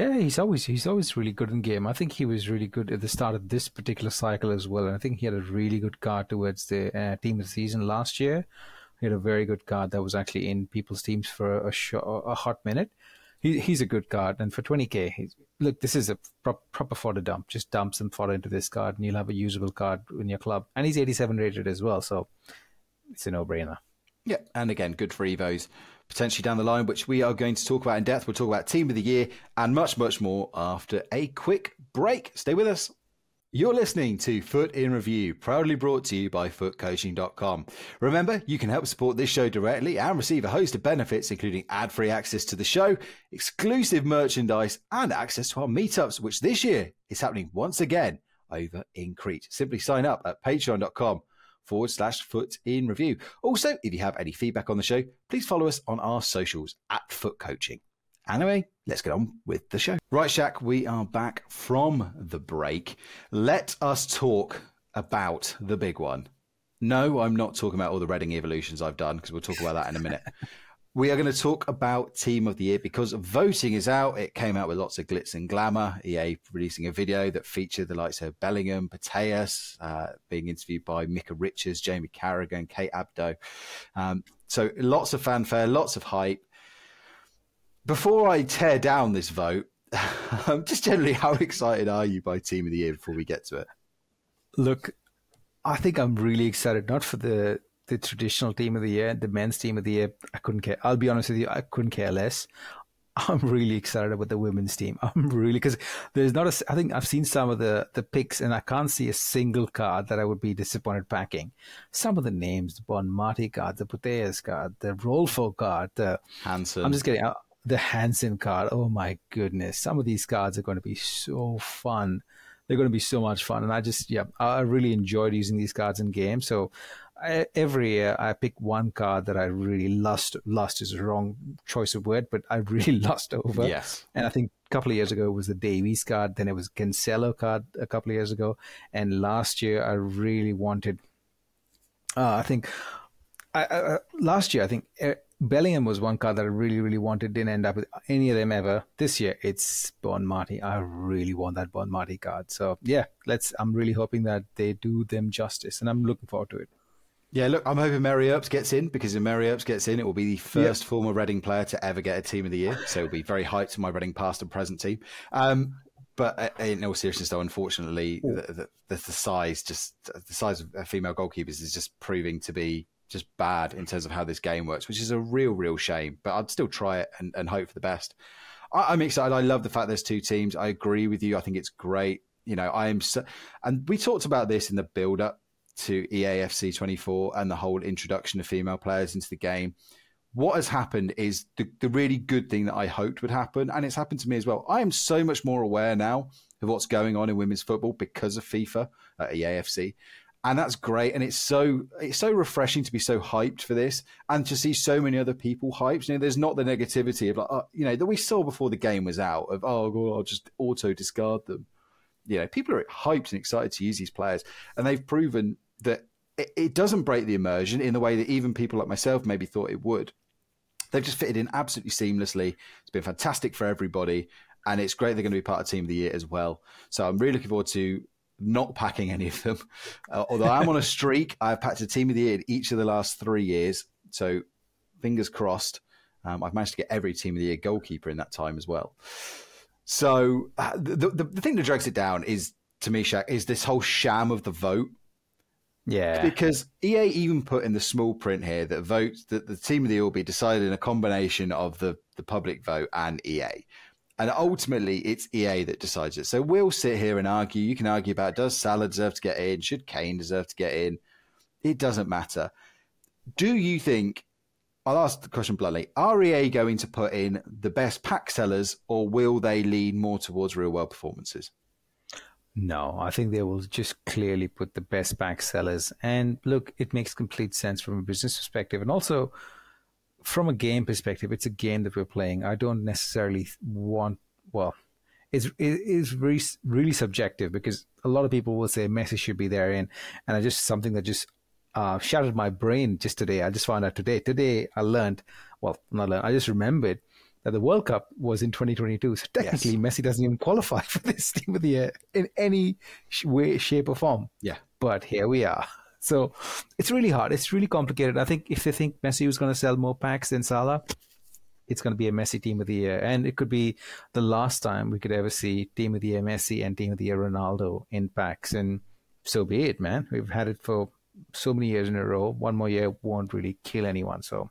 Yeah, he's always he's always really good in game. I think he was really good at the start of this particular cycle as well, and I think he had a really good card towards the uh, team of the season last year. He had a very good card that was actually in people's teams for a, sh- a hot minute. He, he's a good card, and for 20k, look, this is a pro- proper fodder dump. Just dump some fodder into this card, and you'll have a usable card in your club. And he's 87 rated as well, so it's a no-brainer. Yeah, and again, good for Evos potentially down the line, which we are going to talk about in depth. We'll talk about Team of the Year and much, much more after a quick break. Stay with us. You're listening to FUT in Review, proudly brought to you by futcoaching.com. Remember, you can help support this show directly and receive a host of benefits, including ad free access to the show, exclusive merchandise, and access to our meetups, which this year is happening once again over in Crete. Simply sign up at patreon.com forward slash fut in review. Also, if you have any feedback on the show, please follow us on our socials at FUT Coaching. Anyway, let's get on with the show. Right, Shaq, we are back from the break. Let us talk about the big one. No, I'm not talking about all the Reading evolutions I've done because we'll talk about that in a minute. we are going to talk about Team of the Year because voting is out. It came out with lots of glitz and glamour. EA releasing a video that featured the likes of Bellingham, Putellas, uh, being interviewed by Micah Richards, Jamie Carragher, Kate Abdo. Um, so lots of fanfare, lots of hype before I tear down this vote, just generally, how excited are you by Team of the Year before we get to it? Look, I think I'm really excited, not for the the traditional team of the year, the men's team of the year. I couldn't care. I'll be honest with you, I couldn't care less. I'm really excited about the women's team. I'm really because there's not a. I think I've seen some of the the picks, and I can't see a single card that I would be disappointed packing. Some of the names, the Bonmati card, the Putellas card, the Rolfo card, the Hansen. I'm just getting the Hansen card. Oh my goodness. Some of these cards are going to be so fun. They're going to be so much fun. And I just, yeah, I really enjoyed using these cards in games. So I, every year I pick one card that I really lust. Lust is a wrong choice of word, but I really lust over. Yes. And I think a couple of years ago it was the Davies card. Then it was Cancelo card a couple of years ago. And last year I really wanted, uh, I think, I, uh, last year I think eh, Bellingham was one card that I really, really wanted. Didn't end up with any of them ever. This year, it's Bonmati. I really want that Bonmati card. So yeah, let's. I'm really hoping that they do them justice, and I'm looking forward to it. Yeah, look, I'm hoping Mary Earps gets in because if Mary Earps gets in, it will be the first yep. former Reading player to ever get a Team of the Year. So it'll be very hyped to my Reading past and present team. Um, but uh, in all seriousness, though, unfortunately, the, the, the, size just the size of female goalkeepers is just proving to be just bad in terms of how this game works, which is a real, real shame. But I'd still try it and, and hope for the best. I, am excited. I love the fact there's two teams. I agree with you. I think it's great. You know, I am, so, and we talked about this in the build up to EAFC 24 and the whole introduction of female players into the game. What has happened is the, the really good thing that I hoped would happen, and it's happened to me as well. I am so much more aware now of what's going on in women's football because of FIFA at EAFC and that's great. And it's so it's so refreshing to be so hyped for this, and to see so many other people hyped. You know, there's not the negativity of like, uh, you know, that we saw before the game was out of oh, I'll just auto discard them. You know, people are hyped and excited to use these players, and they've proven that it, doesn't break the immersion in the way that even people like myself maybe thought it would. They've just fitted in absolutely seamlessly. It's been fantastic for everybody and it's great they're going to be part of Team of the Year as well. So I'm really looking forward to not packing any of them. Uh, although I'm on a streak, I've packed a team of the year in each of the last three years. So fingers crossed. Um, I've managed to get every team of the year goalkeeper in that time as well. So uh, the, the, the thing that drags it down is to me, Shaq, is this whole sham of the vote. Yeah. Because EA even put in the small print here that votes that the team of the year will be decided in a combination of the, the public vote and EA. And ultimately, it's EA that decides it. So we'll sit here and argue. You can argue about does Salah deserve to get in? Should Kane deserve to get in? It doesn't matter. Do you think, I'll ask the question bluntly, are EA going to put in the best pack sellers or will they lean more towards real world performances? No, I think they will just clearly put the best pack sellers. And look, it makes complete sense from a business perspective. And also, from a game perspective, it's a game that we're playing. I don't necessarily want, well, it's, it is really, really subjective because a lot of people will say Messi should be there in, and I just something that just uh, shattered my brain just today. I just found out today. Today I learned, well, not learned, I just remembered that the World Cup was in 2022. So technically, yes. Messi doesn't even qualify for this team of the year in any way, shape, or form. Yeah. But here we are. So it's really hard. It's really complicated. I think if they think Messi was going to sell more packs than Salah, it's going to be a Messi team of the year. And it could be the last time we could ever see team of the year Messi and team of the year Ronaldo in packs. And so be it, man. We've had it for so many years in a row. One more year won't really kill anyone. So.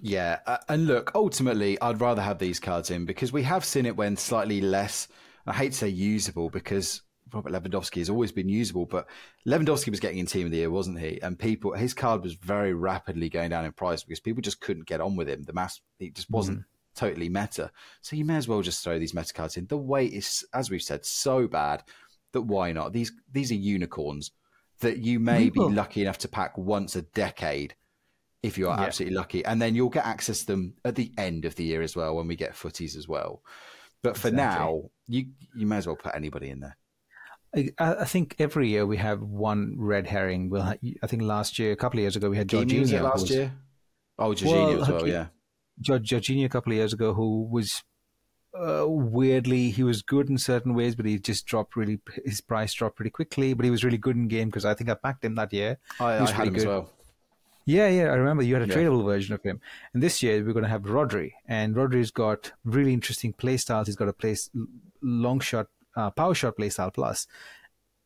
Yeah, uh, and look, ultimately, I'd rather have these cards in because we have seen it when slightly less. I hate to say usable because Robert Lewandowski has always been usable, but Lewandowski was getting in team of the year, wasn't he? And people, his card was very rapidly going down in price because people just couldn't get on with him. The mass, it just wasn't mm. totally meta. So you may as well just throw these meta cards in. The weight is, as we've said, so bad that why not? These these are unicorns that you may be lucky enough to pack once a decade if you are yeah. absolutely lucky, and then you'll get access to them at the end of the year as well when we get footies as well. But for exactly. now, you you may as well put anybody in there. I, I, think every year we have one red herring. We'll I think last year, a couple of years ago, we had Jorginho. last was, year? Oh, Jorginho well, as uh, well, yeah. Jorginho a couple of years ago, who was uh, weirdly he was good in certain ways, but he just dropped really his price dropped pretty quickly. But he was really good in game because I think I backed him that year. I, I had him good. as well. Yeah, yeah, I remember you had a yeah. tradable version of him. And this year we're going to have Rodri, and Rodri's got really interesting play styles. He's got a place long shot, uh, power shot play style plus.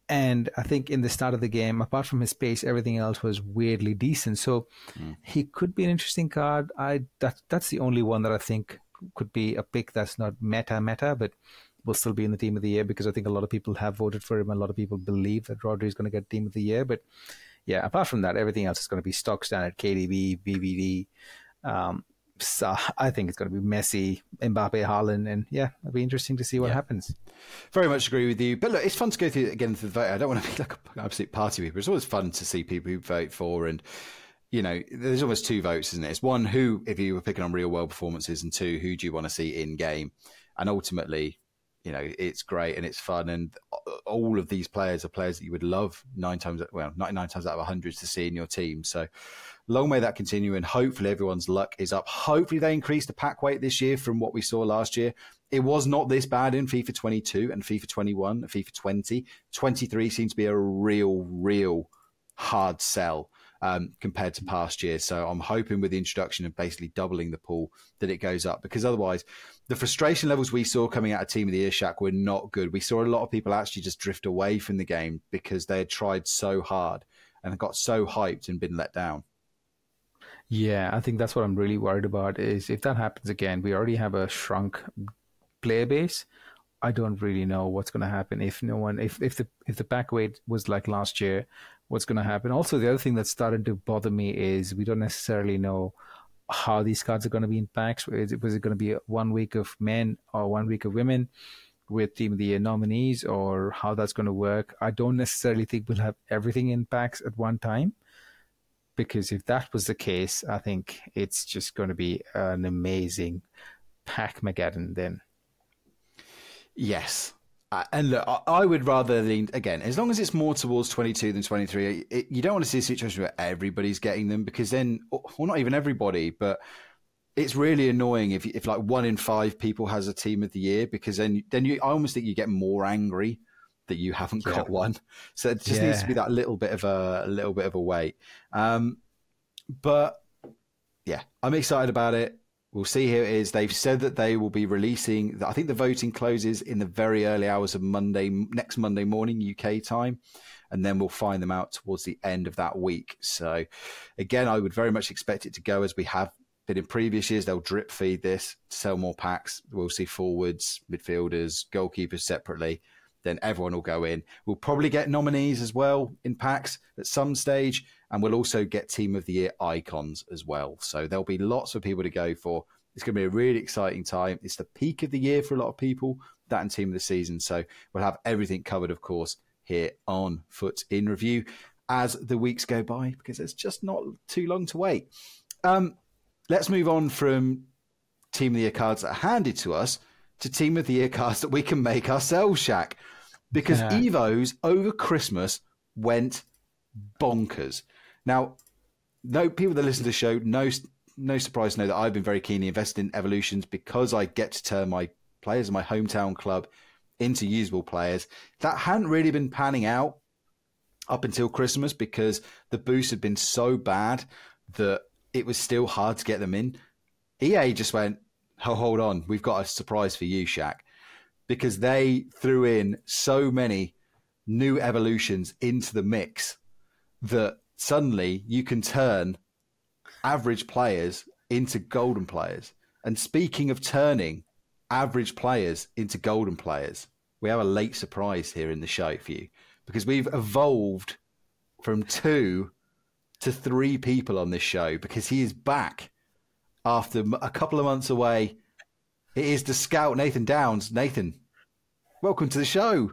And I think in the start of the game, apart from his pace, everything else was weirdly decent. So mm. he could be an interesting card. I that that's the only one that I think could be a pick that's not meta meta, but will still be in the team of the year because I think a lot of people have voted for him. A lot of people believe that Rodri is going to get team of the year, but yeah, apart from that, everything else is going to be stock standard KDB, BVD. Um, so I think it's going to be Messi, Mbappe, Haaland, and yeah, it'll be interesting to see what yeah. happens. Very much agree with you. But look, it's fun to go through again through the vote. I don't want to be like an absolute party people. It's always fun to see people who vote for and you know, there's almost two votes, isn't it? It's one who, if you were picking on real world performances, and two, who do you want to see in game? And ultimately, you know, it's great and it's fun. And all of these players are players that you would love nine times, well, 99 times out of 100 to see in your team. So long may that continue. And hopefully everyone's luck is up. Hopefully they increase the pack weight this year from what we saw last year. It was not this bad in FIFA 22 and FIFA 21 and FIFA 20. 23 seems to be a real, real hard sell um, compared to past years. So I'm hoping with the introduction of basically doubling the pool that it goes up because otherwise the frustration levels we saw coming out of Team of the Year Shaq were not good. We saw a lot of people actually just drift away from the game because they had tried so hard and got so hyped and been let down. Yeah, I think that's what I'm really worried about is if that happens again, we already have a shrunk player base. I don't really know what's going to happen if no one if if the if the back weight was like last year what's going to happen. Also, the other thing that's starting to bother me is we don't necessarily know how these cards are going to be in packs. Was it, going to be one week of men or one week of women with Team of the Year nominees or how that's going to work? I don't necessarily think we'll have everything in packs at one time because if that was the case, I think it's just going to be an amazing pack Mageddon then. Yes, uh, and look, I, I, would rather lean again as long as it's more towards 22 than 23. It, you don't want to see a situation where everybody's getting them because then, well, not even everybody, but it's really annoying if if like one in five people has a team of the year because then then you I almost think you get more angry that you haven't got one. So it just yeah. needs to be that little bit of a, a little bit of a wait. Um, but yeah, I'm excited about it. We'll see it is. They've said that they will be releasing. I think the voting closes in the very early hours of Monday, next Monday morning UK time, and then we'll find them out towards the end of that week. So, again, I would very much expect it to go as we have been in previous years. They'll drip feed this, sell more packs. We'll see forwards, midfielders, goalkeepers separately. Then everyone will go in. We'll probably get nominees as well in packs at some stage and we'll also get Team of the Year icons as well. So there'll be lots of people to go for. It's going to be a really exciting time. It's the peak of the year for a lot of people, that and Team of the Season. So we'll have everything covered, of course, here on FUT in Review as the weeks go by because it's just not too long to wait. Um, let's move on from Team of the Year cards that are handed to us to Team of the Year cards that we can make ourselves, Shaq. Because yeah. Evo's over Christmas went bonkers. Now, no people that listen to the show, no no surprise to know that I've been very keenly invested in evolutions because I get to turn my players in my hometown club into usable players. That hadn't really been panning out up until Christmas because the boosts had been so bad that it was still hard to get them in. EA just went, oh, hold on, we've got a surprise for you, Shaq, because they threw in so many new evolutions into the mix that suddenly you can turn average players into golden players. And speaking of turning average players into golden players, we have a late surprise here in the show for you because we've evolved from two to three people on this show because he is back after a couple of months away. It is the scout Nathan Downs. Nathan, welcome to the show.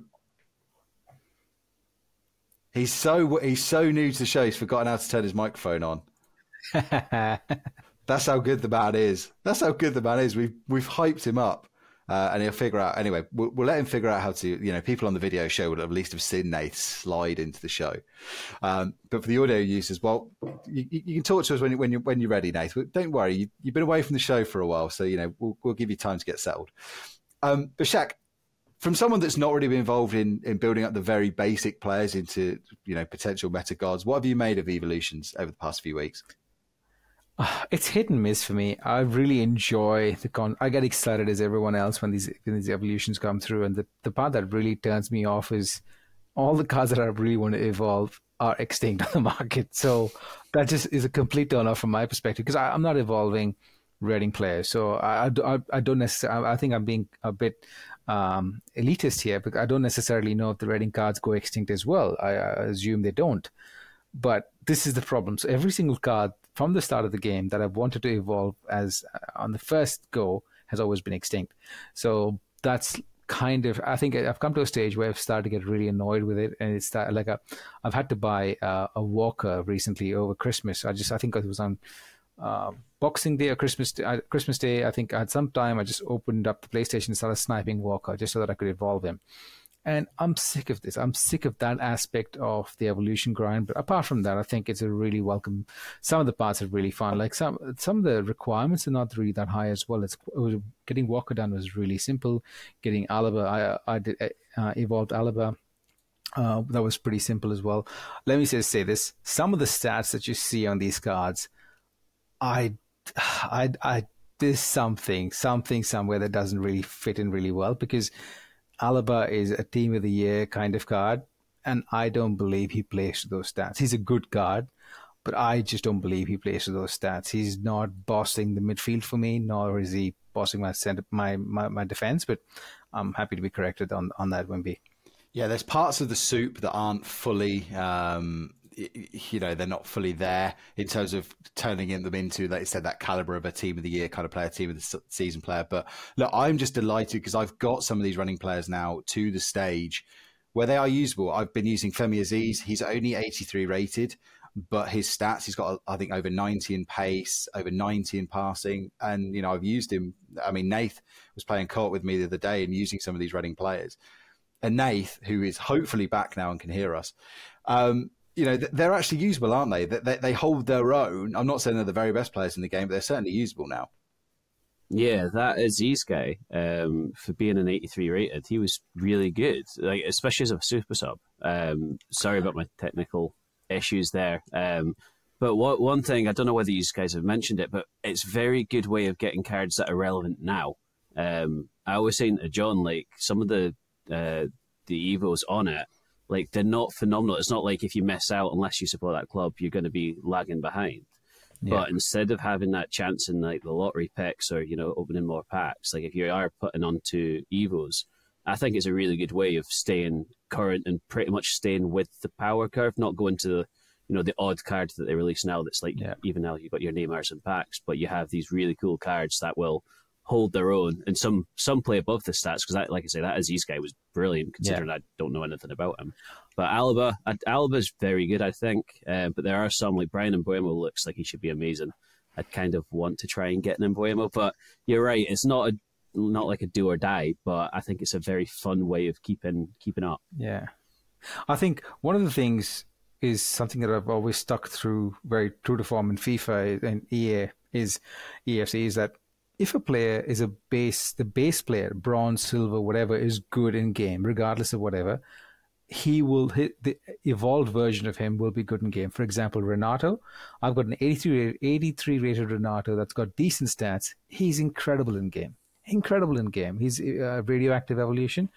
He's so he's so new to the show. He's forgotten how to turn his microphone on. That's how good the man is. That's how good the man is. We've we've hyped him up, uh, and he'll figure out. Anyway, we'll, we'll, let him figure out how to. You know, people on the video show would at least have seen Nate slide into the show. Um, but for the audio users, well, you, you, can talk to us when you, when you when you're ready, Nate. But don't worry, you, have been away from the show for a while, so you know we'll we'll give you time to get settled. Um, but Shaq, from someone that's not really been involved in in building up the very basic players into you know potential meta gods, what have you made of evolutions over the past few weeks? it's hit and miss for me. I really enjoy the con. I get excited as everyone else when these when these evolutions come through, and the the part that really turns me off is all the cards that I really want to evolve are extinct on the market. So that just is a complete turn off from my perspective because I'm not evolving Reading players. So I, I, I don't necessarily. I think I'm being a bit um, elitist here, but I don't necessarily know if the Reading cards go extinct as well. I, I assume they don't. But this is the problem. So every single card from the start of the game that I've wanted to evolve as uh, on the first go has always been extinct. So that's kind of I think I've come to a stage where I've started to get really annoyed with it, and it's like a, I've had to buy uh, a walker recently over Christmas. I just I think it was on uh, Boxing Day or Christmas uh, Christmas Day. I think at some time I just opened up the PlayStation and started sniping Walker just so that I could evolve him. And I'm sick of this. I'm sick of that aspect of the evolution grind. But apart from that, I think it's a really welcome. Some of the parts are really fun. Like some some of the requirements are not really that high as well. It's it getting Walker done was really simple. Getting Alaba, I I did uh, evolved Alaba. Uh, that was pretty simple as well. Let me just say this: some of the stats that you see on these cards, I, I, I, there's something, something somewhere that doesn't really fit in really well because Alaba is a team of the year kind of card, and I don't believe he plays to those stats. He's a good card, but I just don't believe he plays to those stats. He's not bossing the midfield for me, nor is he bossing my center, my, my, my defense. But I'm happy to be corrected on on that, Wimby. Yeah, there's parts of the soup that aren't fully um, you know they're not fully there in terms of turning them into, like I said, that caliber of a team of the year kind of player, team of the season player. But look, I'm just delighted because I've got some of these Reading players now to the stage where they are usable. I've been using Femi Azeez. He's only 83 rated, but his stats, he's got, I think, over 90 in pace, over 90 in passing. And, you know, I've used him. I mean, Nath was playing court with me the other day and using some of these Reading players. And Nath, who is hopefully back now and can hear us, um, you know, they're actually usable, aren't they? They, they hold their own. I'm not saying they're the very best players in the game, but they're certainly usable now. Yeah, that Azeez guy, um, for being an 83 rated, he was really good, like especially as a super sub. Um, sorry about my technical issues there. Um, but what, one thing, I don't know whether you guys have mentioned it, but it's very good way of getting cards that are relevant now. Um, I was saying to John, like some of the uh, the evos on it like they're not phenomenal. It's not like if you miss out unless you support that club, you're going to be lagging behind. Yeah. But instead of having that chance in like the lottery picks or you know opening more packs, like if you are putting onto Evos, I think it's a really good way of staying current and pretty much staying with the power curve, not going to the you know the odd card that they release now. That's like yeah. even now you've got your Neymars and packs, but you have these really cool cards that will hold their own, and some some play above the stats because, like I say, that Azeez guy was brilliant considering yeah. I don't know anything about him. But Alaba, Alaba's very good, I think. Uh, but there are some like Bryan Mbeumo looks like he should be amazing. I'd kind of want to try and get an Mbeumo, but you're right, it's not a not like a do or die, but I think it's a very fun way of keeping keeping up. Yeah, I think one of the things is something that I've always stuck through very true to form in FIFA and EA is EFC is that if a player is a base, the base player, bronze, silver, whatever, is good in game, regardless of whatever, he will hit the evolved version of him will be good in game. For example, Renato, I've got an 83, 83 rated Renato that's got decent stats. He's incredible in game. Incredible in game. He's uh, radioactive evolution,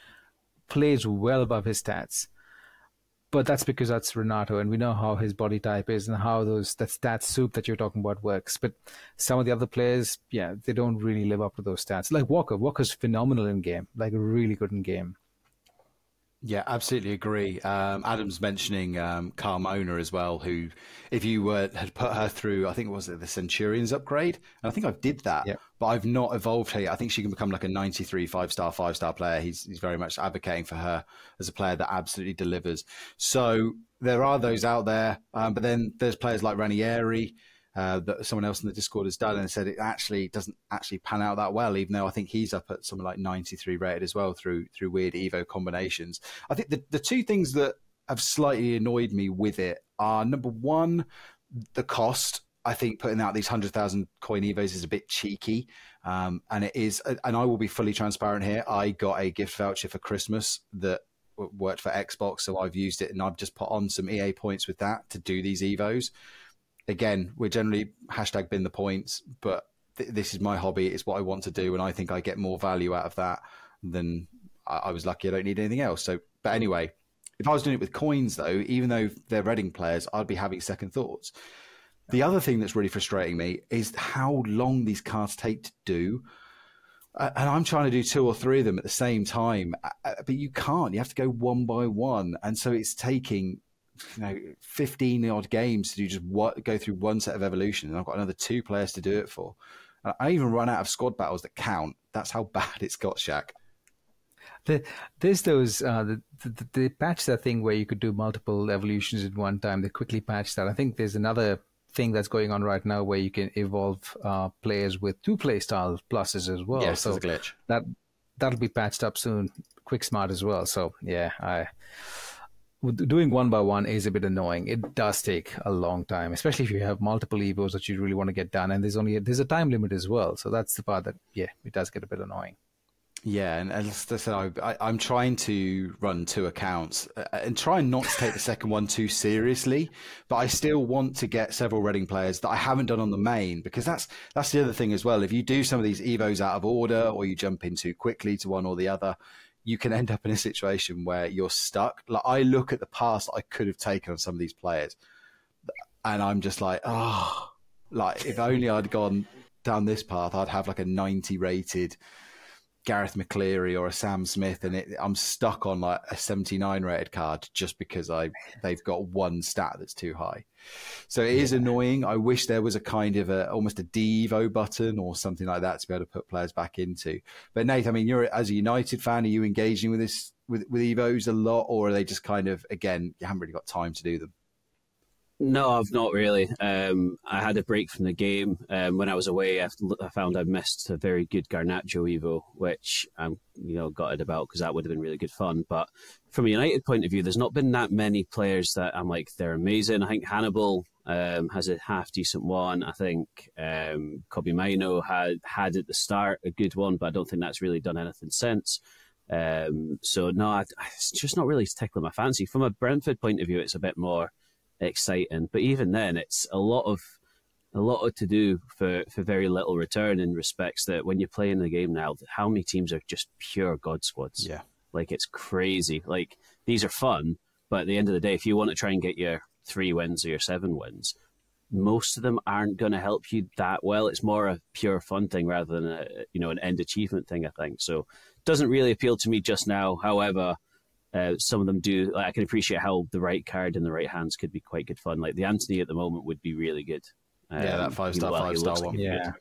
plays well above his stats but that's because that's Renato, and we know how his body type is and how those that stat soup that you're talking about works. But some of the other players, yeah, they don't really live up to those stats. Like Walker, Walker's phenomenal in game, like really good in game. Yeah, absolutely agree. Um, Adam's mentioning um, Carmona as well, who, if you were had put her through, I think it was the Centurions upgrade, and I think I've did that, Yep. but I've not evolved her. yet. I think she can become like a 93 five star, five star player. He's he's very much advocating for her as a player that absolutely delivers. So there are those out there, um, but then there's players like Ranieri. Uh, that someone else in the Discord has done and said it actually doesn't actually pan out that well, even though I think he's up at something like 93 rated as well through through weird Evo combinations. I think the, the two things that have slightly annoyed me with it are number one, the cost. I think putting out these 100,000 coin Evos is a bit cheeky. Um, and it is, and I will be fully transparent here. I got a gift voucher for Christmas that worked for Xbox. So I've used it and I've just put on some EA points with that to do these Evos again, we're generally hashtag bin the points, but th- this is my hobby. It's what I want to do, and I think I get more value out of that than I, I was lucky. I don't need anything else. So, but anyway, if I was doing it with coins, though, even though they're Reading players, I'd be having second thoughts. The other thing that's really frustrating me is how long these cards take to do. Uh, and I'm trying to do two or three of them at the same time, uh, but you can't. You have to go one by one, and so it's taking you know 15 odd games to do just what go through one set of evolution and i've got another two players to do it for And i even run out of squad battles that count that's how bad it's got Shaq. The, there's those uh, the, the they patched that thing where you could do multiple evolutions at one time. They quickly patched that. I think there's another thing that's going on right now where you can evolve uh, players with two play style pluses as well. yes so glitch that that'll be patched up soon. Quick smart as well. So yeah, I doing one by one is a bit annoying. It does take a long time, especially if you have multiple evos that you really want to get done, and there's only a, there's a time limit as well. So that's the part that yeah, it does get a bit annoying. Yeah, and as I said, I, I'm trying to run two accounts uh, and trying not to take the second one too seriously, but I still want to get several Reading players that I haven't done on the main because that's that's the other thing as well. If you do some of these evos out of order or you jump in too quickly to one or the other, you can end up in a situation where you're stuck. Like I look at the pass I could have taken on some of these players, and I'm just like, oh, like if only I'd gone down this path, I'd have like a 90 rated Garath McCleary or a Sam Smith, and it, I'm stuck on like a 79 rated card just because I they've got one stat that's too high. So it is annoying. I wish there was a kind of a almost a Devo button or something like that to be able to put players back into. But Nate, I mean, you're as a United fan, are you engaging with this with with Evos a lot, or are they just kind of again you haven't really got time to do them? No, I've not really. Um, I had a break from the game um, when I was away. I, found I missed a very good Garnacho Evo, which I'm you know gutted about because that would have been really good fun. But from a United point of view, there's not been that many players that I'm like they're amazing. I think Hannibal um, has a half decent one. I think um, Kobbie Mainoo had had at the start a good one, but I don't think that's really done anything since. Um, so no, I, it's just not really tickling my fancy. From a Brentford point of view, it's a bit more exciting. But even then, it's a lot of a lot to do for, for very little return in respects that when you're playing the game now, how many teams are just pure god squads? Yeah. Like it's crazy. Like these are fun, but at the end of the day, if you want to try and get your three wins or your seven wins, most of them aren't going to help you that well. It's more a pure fun thing rather than a you know an end achievement thing. I think so. Doesn't really appeal to me just now. However, uh, some of them do. Like, I can appreciate how the right card in the right hands could be quite good fun. Like the Anthony at the moment would be really good. Yeah, that Um, five-star, well, five-star like one. he would. Yeah.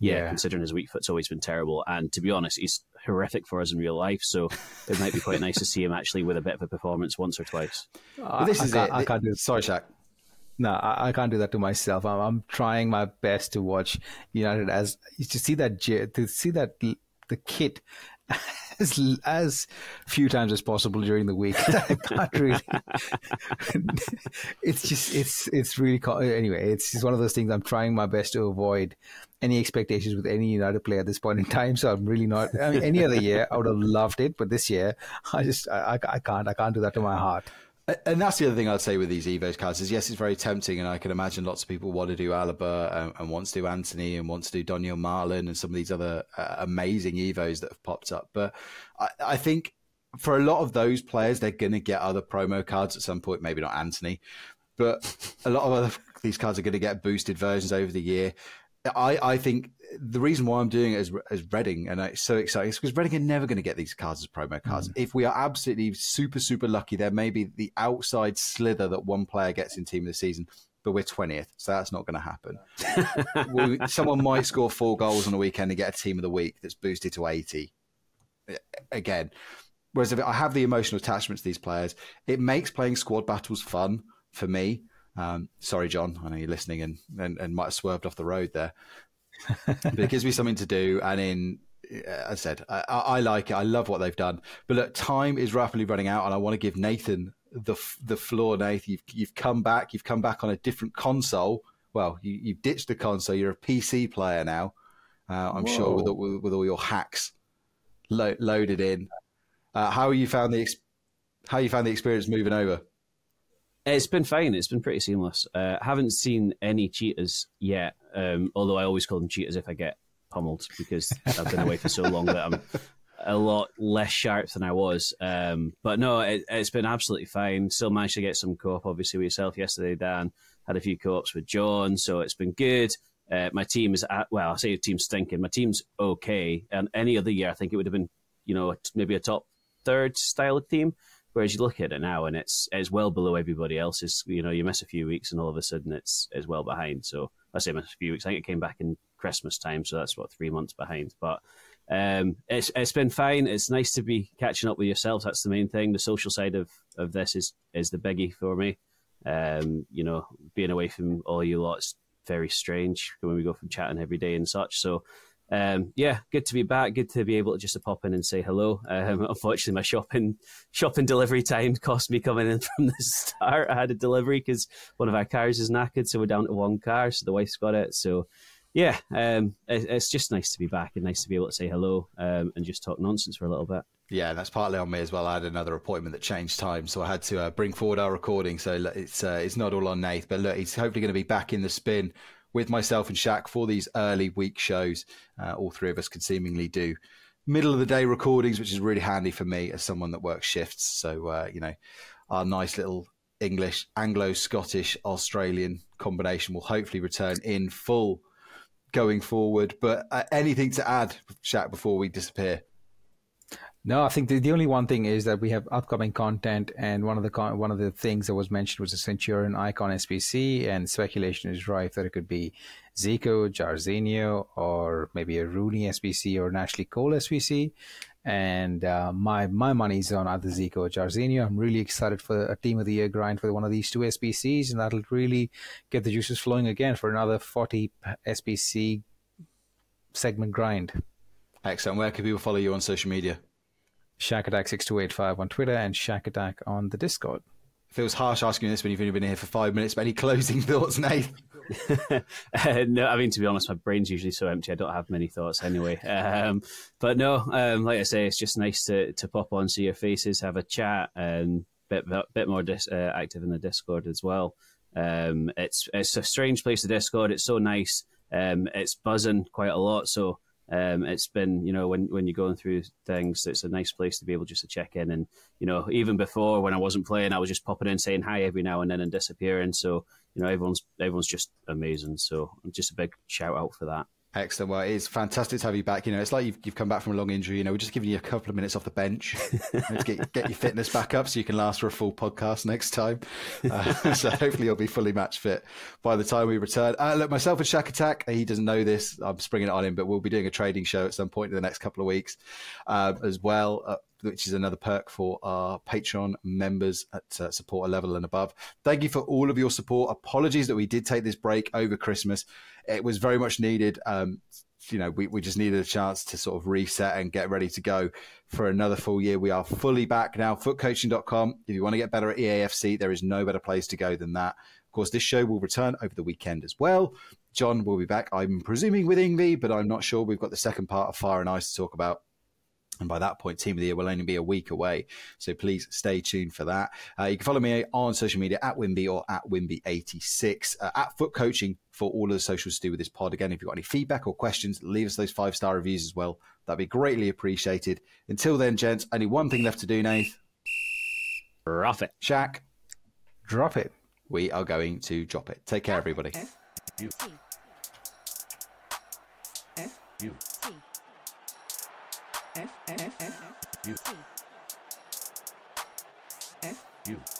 Yeah, Yeah. considering his weak foot's always been terrible, and to be honest, he's horrific for us in real life. So it might be quite nice to see him actually with a bit of a performance once or twice. But this I, is I can't, it. I can't do Sorry, Shaq. No, I, I can't do that to myself. I'm, I'm trying my best to watch United as to see that to see that the kit as as few times as possible during the week. Really. it's just it's it's really anyway. It's just one of those things. I'm trying my best to avoid any expectations with any United player at this point in time. So I'm really not. I mean, any other year I would have loved it, but this year I just I, I can't. I can't do that to my heart. And that's the other thing I'd say with these Evos cards is yes, it's very tempting, and I can imagine lots of people want to do Alaba and, and want to do Anthony and want to do Daniel Marlin and some of these other uh, amazing Evos that have popped up. But I, I think for a lot of those players, they're going to get other promo cards at some point. Maybe not Anthony, but a lot of other these cards are going to get boosted versions over the year. I, I think the reason why I'm doing it as, as Reading and it's so exciting is because Reading are never going to get these cards as promo cards. Mm. If we are absolutely super, super lucky, there may be the outside slither that one player gets in team of the season, but we're 20th, so that's not going to happen. we, someone might score four goals on a weekend and get a team of the week that's boosted to 80. Again, whereas if I have the emotional attachment to these players, it makes playing squad battles fun for me. Um, sorry, John, I know you're listening and, and, and might have swerved off the road there but it gives me something to do. And in, as I said, I, I, like it. I love what they've done. But look, time is rapidly running out, and I want to give Nathan the the floor. Nathan, you've you've come back. You've come back on a different console. Well, you, you've ditched the console. You're a PC player now. Uh, I'm Whoa. sure with, with, with all your hacks lo- loaded in. Uh, how you found the how you found the experience moving over? It's been fine. It's been pretty seamless. Uh, haven't seen any cheaters yet. Um, although I always call them cheaters if I get pummeled because I've been away for so long that I'm a lot less sharp than I was. Um, but no, it, has been absolutely fine. Still managed to get some co-op, obviously, with yourself yesterday, Dan. Had a few co-ops with John, so it's been good. Uh, my team is at, well, I say team's stinking. My team's okay. And any other year, I think it would have been, you know, maybe a top third style of team. Whereas you look at it now and it's it's well below everybody else's. You know, you miss a few weeks and all of a sudden it's it's well behind. So I say miss a few weeks. I think it came back in Christmas time, so that's what three months behind. But um, it's it's been fine. It's nice to be catching up with yourselves. That's the main thing. The social side of, of this is is the biggie for me. Um, you know, being away from all you lots very strange when we go from chatting every day and such. So um, yeah, good to be back. Good to be able to just pop in and say hello. Um, unfortunately, my shopping shopping delivery time cost me coming in from the start. I had a delivery because one of our cars is knackered, so we're down to one car. So the wife's got it. So yeah, um, it, it's just nice to be back and nice to be able to say hello um, and just talk nonsense for a little bit. Yeah, that's partly on me as well. I had another appointment that changed time, so I had to uh, bring forward our recording. So it's uh, it's not all on Nate, but look, he's hopefully going to be back in the spin with myself and Shaq for these early week shows. Uh, all three of us can seemingly do middle of the day recordings, which is really handy for me as someone that works shifts. So, uh, you know, our nice little English, Anglo Scottish, Australian combination will hopefully return in full going forward. But uh, anything to add, Shaq, before we disappear? No, I think the, the only one thing is that we have upcoming content, and one of the con- one of the things that was mentioned was a Centurion Icon SBC, and speculation is rife that it could be Zico, Jairzinho, or maybe a Rooney SBC or an Ashley Cole SBC. And uh, my my money's on either Zico or Jairzinho. I'm really excited for a Team of the Year grind for one of these two SBCs, and that'll really get the juices flowing again for another 40 SBC segment grind. Excellent. Where can people follow you on social media? ShackAttack6285 on Twitter and ShackAttack on the Discord. Feels harsh asking this when you've only been here for five minutes, but any closing thoughts, Nate? uh, no, I mean, to be honest, my brain's usually so empty, I don't have many thoughts anyway. Um, but no, um, like I say, it's just nice to, to pop on, see your faces, have a chat, and bit bit more dis- uh, active in the Discord as well. Um, it's it's a strange place, the Discord. It's so nice. Um, it's buzzing quite a lot, so um, it's been you know when when you're going through things it's a nice place to be able just to check in and you know even before when I wasn't playing I was just popping in saying hi every now and then and disappearing. So you know everyone's everyone's just amazing. So just a big shout out for that Excellent. Well, it's fantastic to have you back. You know, it's like you've, you've come back from a long injury. You know, we're just giving you a couple of minutes off the bench to get, get your fitness back up so you can last for a full podcast next time. Uh, so hopefully you'll be fully match fit by the time we return. Uh, look, myself and Shack Attack, he doesn't know this. I'm springing it on him, but we'll be doing a trading show at some point in the next couple of weeks uh, as well. Which is another perk for our Patreon members at uh, supporter level and above. Thank you for all of your support. Apologies that we did take this break over Christmas it was very much needed. Um, you know, we, we just needed a chance to sort of reset and get ready to go for another full year. We are fully back now. Futcoaching.com. If you want to get better at EAFC, there is no better place to go than that. Of course, this show will return over the weekend as well. John will be back, I'm presuming with Ingvi, but I'm not sure. We've got the second part of Fire and Ice to talk about. And by that point, Team of the Year will only be a week away. So please stay tuned for that. Uh, you can follow me on social media at Wimby or at Wimby86, uh, at FUT Coaching for all of the socials to do with this pod. Again, if you've got any feedback or questions, leave us those five star reviews as well. That'd be greatly appreciated. Until then, gents, only one thing left to do, Nath. Drop it. Shaq. Drop it. We are going to drop it. Take care, everybody. U T F F F U F U